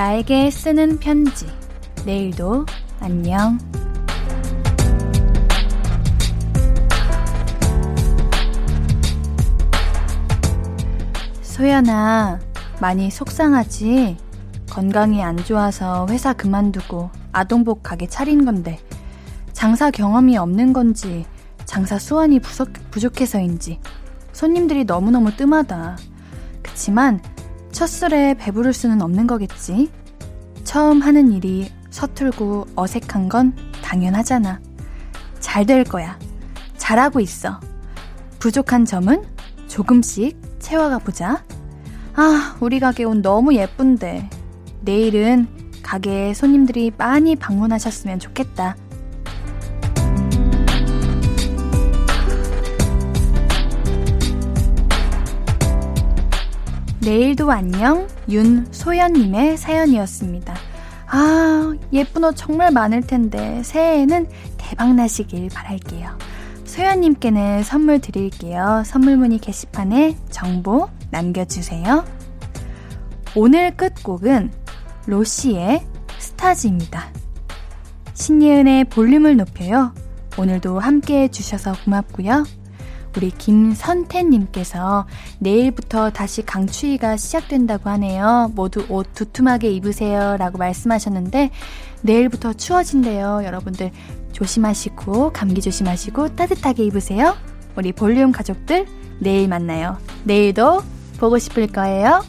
나에게 쓰는 편지. 내일도 안녕. 소연아, 많이 속상하지? 건강이 안 좋아서 회사 그만두고 아동복 가게 차린 건데, 장사 경험이 없는 건지, 장사 수완이 부족, 부족해서인지, 손님들이 너무너무 뜸하다. 그치만, 첫 술에 배부를 수는 없는 거겠지? 처음 하는 일이 서툴고 어색한 건 당연하잖아. 잘 될 거야. 잘하고 있어. 부족한 점은 조금씩 채워가 보자. 아, 우리 가게 옷 너무 예쁜데. 내일은 가게에 손님들이 많이 방문하셨으면 좋겠다. 내일도 안녕 윤소연님의 사연이었습니다. 아, 예쁜 옷 정말 많을 텐데 새해에는 대박 나시길 바랄게요. 소연님께는 선물 드릴게요. 선물 문의 게시판에 정보 남겨주세요. 오늘 끝곡은 로시의 스타즈입니다. 신예은의 볼륨을 높여요. 오늘도 함께 해주셔서 고맙고요. 우리 김선태님께서 내일부터 다시 강추위가 시작된다고 하네요. 모두 옷 두툼하게 입으세요. 라고 말씀하셨는데, 내일부터 추워진대요. 여러분들 조심하시고, 감기 조심하시고, 따뜻하게 입으세요. 우리 볼륨 가족들, 내일 만나요. 내일도 보고 싶을 거예요.